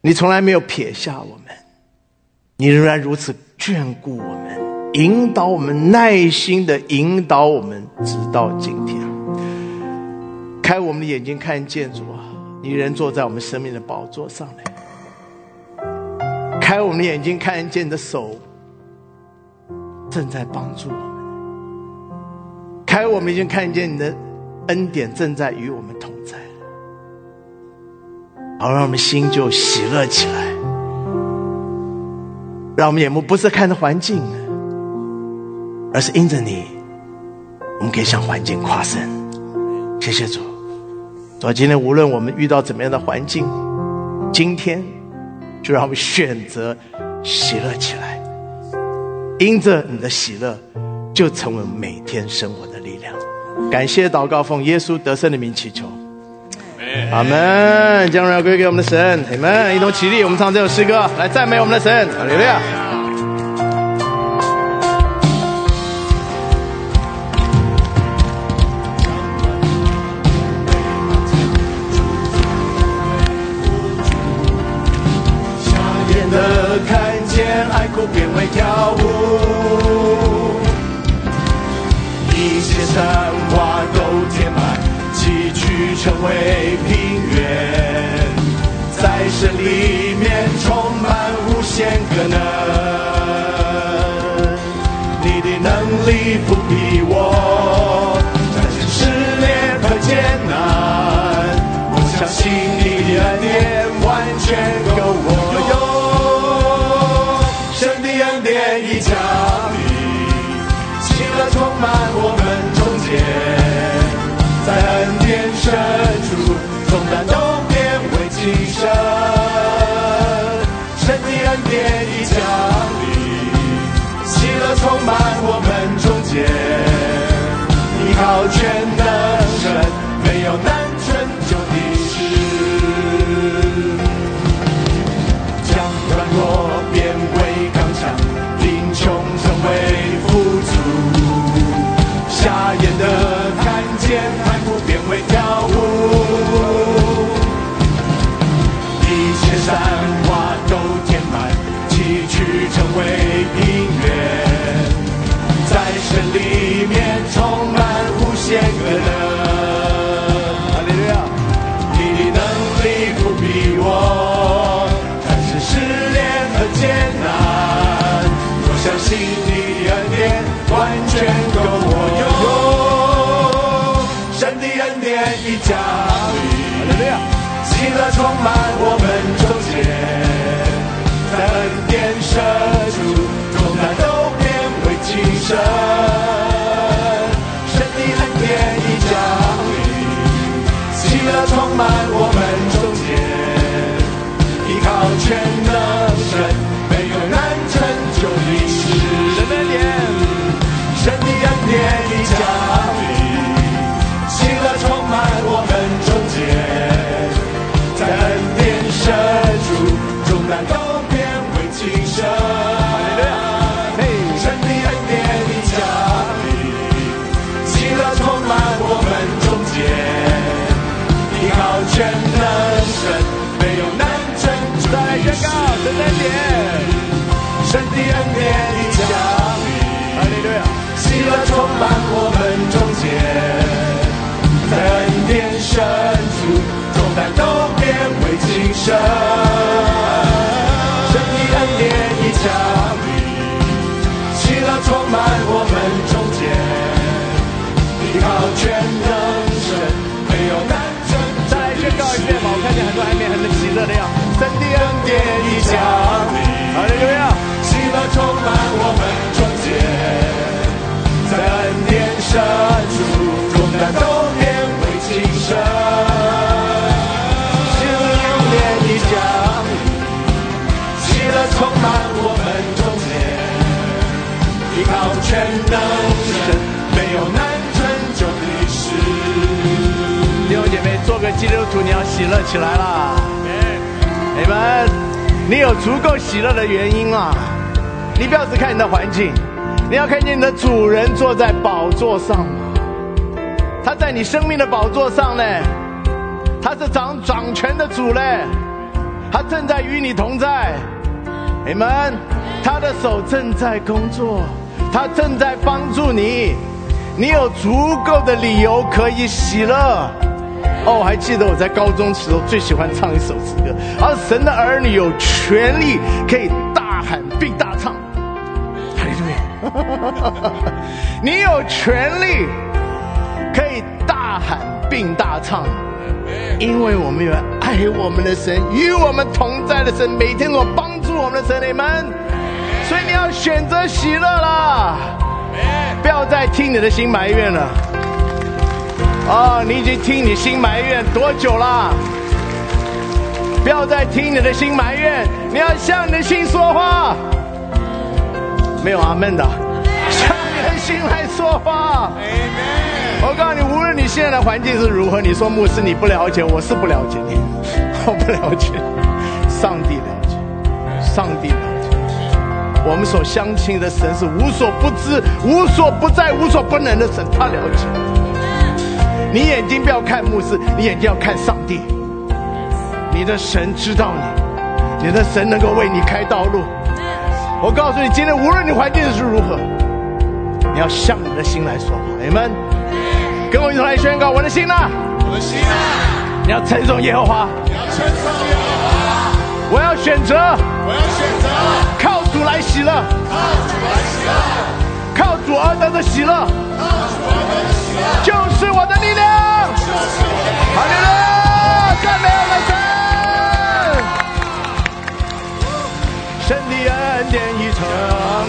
你从来没有撇下我们，你仍然如此眷顾我们，引导我们，耐心的引导我们，直到今天。开我们的眼睛，看见主啊！你仍坐在我们生命的宝座上来，开我们的眼睛，看见你的手正在帮助我们；开我们已经看见你的恩典正在与我们同在，好让我们心就喜乐起来，让我们眼目不是看着环境，而是因着你，我们可以向环境夸胜。谢谢主。主今天无论我们遇到怎么样的环境，今天就让我们选择喜乐起来，因着你的喜乐，就成为每天生活的力量。感谢祷告，奉耶稣得胜的名祈求，阿门。将荣耀归给我们的神，你们一同起立，我们唱这首诗歌来赞美我们的神，阿利路亚。一切山花都填满，崎岖成为平原，在神里面充满无限可能。你的能力不比我，战胜试炼和艰难，我相信你的恩典完全够我深处，从担都变为轻身。神的恩典已降临，喜乐充满我们中间。你好，全能。为音乐，在神里面充满无限可能，你的能力不比我，但是失恋很艰难，我相信你的恩典完全够我用，神的恩典一家，喜乐充满我们中。轻省。神的恩典已降临，喜乐充满我们中间，依靠全能神，没有难成就的事。神的恩典，神的恩典已降临，喜乐充满我们中间，在恩典深处，重担都全能神，没有难成就的宣告神的恩典，神的恩典已降临，喜乐充满我们中间，在恩典深处，重担都变为轻省。神的恩典已降临，喜乐充满我们中间，依靠全吧，我看见很喜乐的样子。神的恩典已降临，哈利路亚，喜乐充满我们中间，在恩典深处，重担都变为轻省。喜乐恩典已降临。喜乐充满我们中间，依靠全能神，没有难成就的事。弟兄姐妹，基督徒，你要喜乐起来啦！你们，你有足够喜乐的原因啊！你不要只看你的环境，你要看见你的主人坐在宝座上，他在你生命的宝座上呢，他是掌掌权的主嘞。他正在与你同在，你们，他的手正在工作，他正在帮助你，你有足够的理由可以喜乐。哦，我还记得我在高中时候最喜欢唱一首诗歌，而神的儿女有权利可以大喊并大唱，哈利路亚！你有权利可以大喊并大唱。因为我们有爱我们的神，与我们同在的神，每天所帮助我们的神，你们，所以你要选择喜乐啦，不要再听你的心埋怨了。哦，你已经听你心埋怨多久了？不要再听你的心埋怨，你要向你的心说话。没有阿门的，向你的心来说话。我告诉你，无论你现在的环境是如何，你说牧师你不了解，我是不了解你，我不了解，上帝了解，上帝了解。我们所相信的神是无所不知、无所不在、无所不能的神，他了解。你眼睛不要看牧师，你眼睛要看上帝。你的神知道你，你的神能够为你开道路。我告诉你，今天无论你环境是如何，你要向你的心来说话，你们。跟我一同来宣告我的心呐，我的心呐，你要称颂耶和华，你要称颂耶和华，我要选择，我要选择靠主来喜乐，靠主来喜乐，靠主而得的喜乐，就是我的力量。哈利路亚，赞美我的神，神的恩典已成立，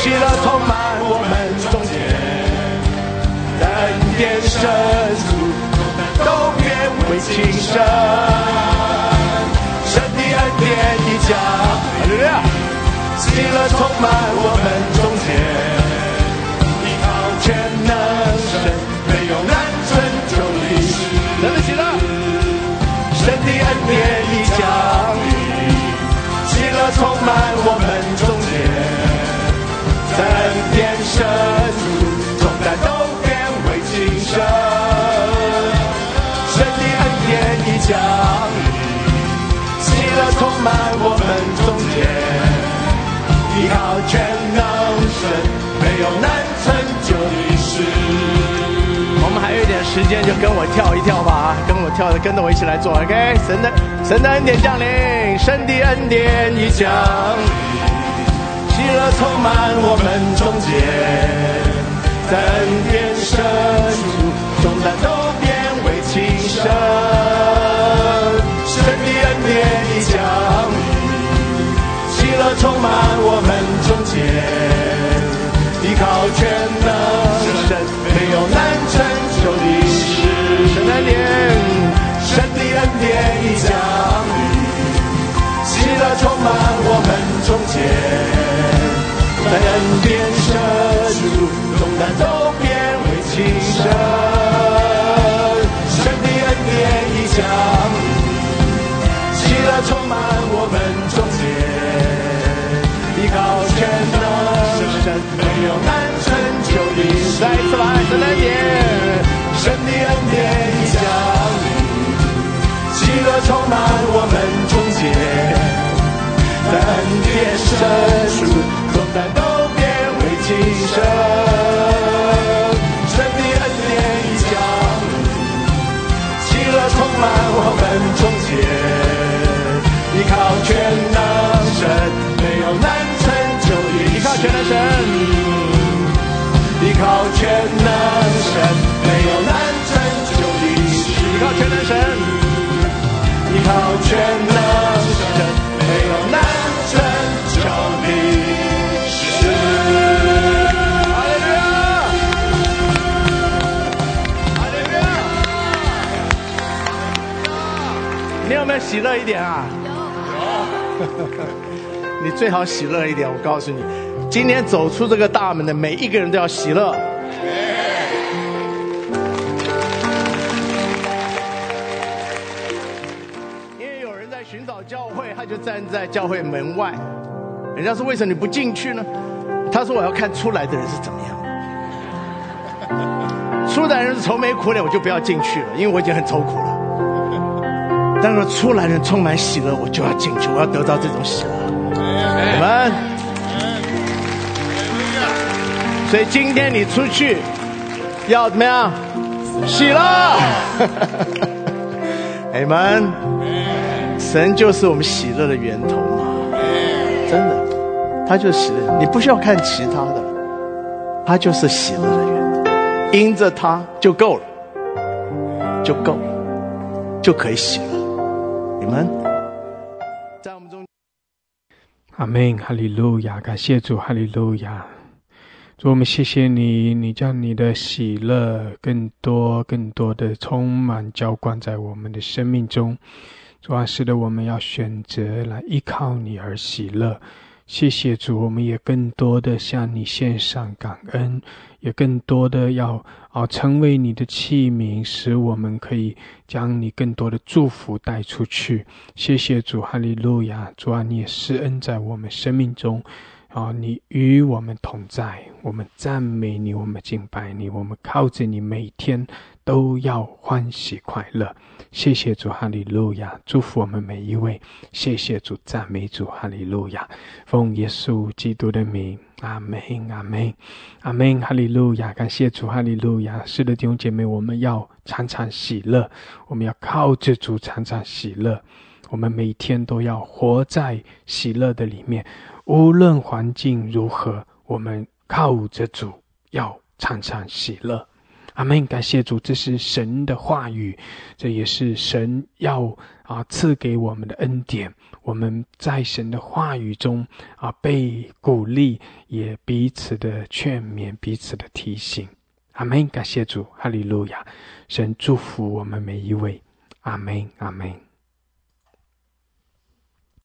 喜乐充满我们中间。恩典深处，都变为轻省。神的恩典已降，哈利路亚！喜乐充满我们中间，依靠全能神，没有难成就的事。神的喜乐，神的恩典已降临，喜乐充满我们中间，在恩典深处，重担都。神，神的恩典已降临，喜乐充满我们中间，依靠全能神，没有难成就的事。我们还有一点时间，就跟我跳一跳吧，跟我跳的，跟着我一起来做，OK？神的神的恩典降临，神的恩典已降临，喜乐充满我们中间。在恩典深处，重担都变为轻省。充满我们中间，依靠全能神，没有难成就的事。神恩，神的恩典已降临，喜乐充满我们中间，在恩典深处，重担都变为轻省。神的恩典已降临，喜乐充满我们充满我们中间，在恩典深处，重担都变为轻省。神的恩典已降临，喜乐充满我们中间，依靠全能神，没有难成就的。依靠全能神，依靠全能神，没有难成就的事。依靠全能神，依靠全能神，没有难成就的事。哈利路亚！哈利路亚！你有没有喜乐一点啊？有。你最好喜乐一点，我告诉你，今天走出这个大门的每一个人都要喜乐。就站在教会门外。人家说：“为什么你不进去呢？”他说：“我要看出来的人是怎么样。出来的人是愁眉苦脸，我就不要进去了，因为我已经很愁苦了。但是出来人充满喜乐，我就要进去，我要得到这种喜乐。你们，所以今天你出去要怎么样？喜乐。你们，神就是我们喜乐的源头嘛，真的，他就是喜乐。你不需要看其他的，他就是喜乐的源头，因着他就够了，就够了，就可以喜乐。你们。阿门，哈利路亚，感谢主，哈利路亚。主，我们谢谢你，你将你的喜乐更多、更多的充满浇灌在我们的生命中。主啊，使得我们要选择来依靠你而喜乐。谢谢主，我们也更多的向你献上感恩，也更多的要啊成为你的器皿，使我们可以将你更多的祝福带出去。谢谢主，哈利路亚！主啊，你也施恩在我们生命中。啊！你与我们同在，我们赞美你，我们敬拜你，我们靠着你，每天都要欢喜快乐。谢谢主，哈利路亚！祝福我们每一位。谢谢主，赞美主，哈利路亚！奉耶稣基督的名，阿门，阿门，阿门，哈利路亚！感谢主，哈利路亚！是的，弟兄姐妹，我们要常常喜乐，我们要靠着主常常喜乐，我们每天都要活在喜乐的里面。无论环境如何，我们靠着主，要常常喜乐。阿门！感谢主，这是神的话语，这也是神要啊赐给我们的恩典。我们在神的话语中啊被鼓励，也彼此的劝勉，彼此的提醒。阿门！感谢主，哈利路亚！神祝福我们每一位。阿门！阿门！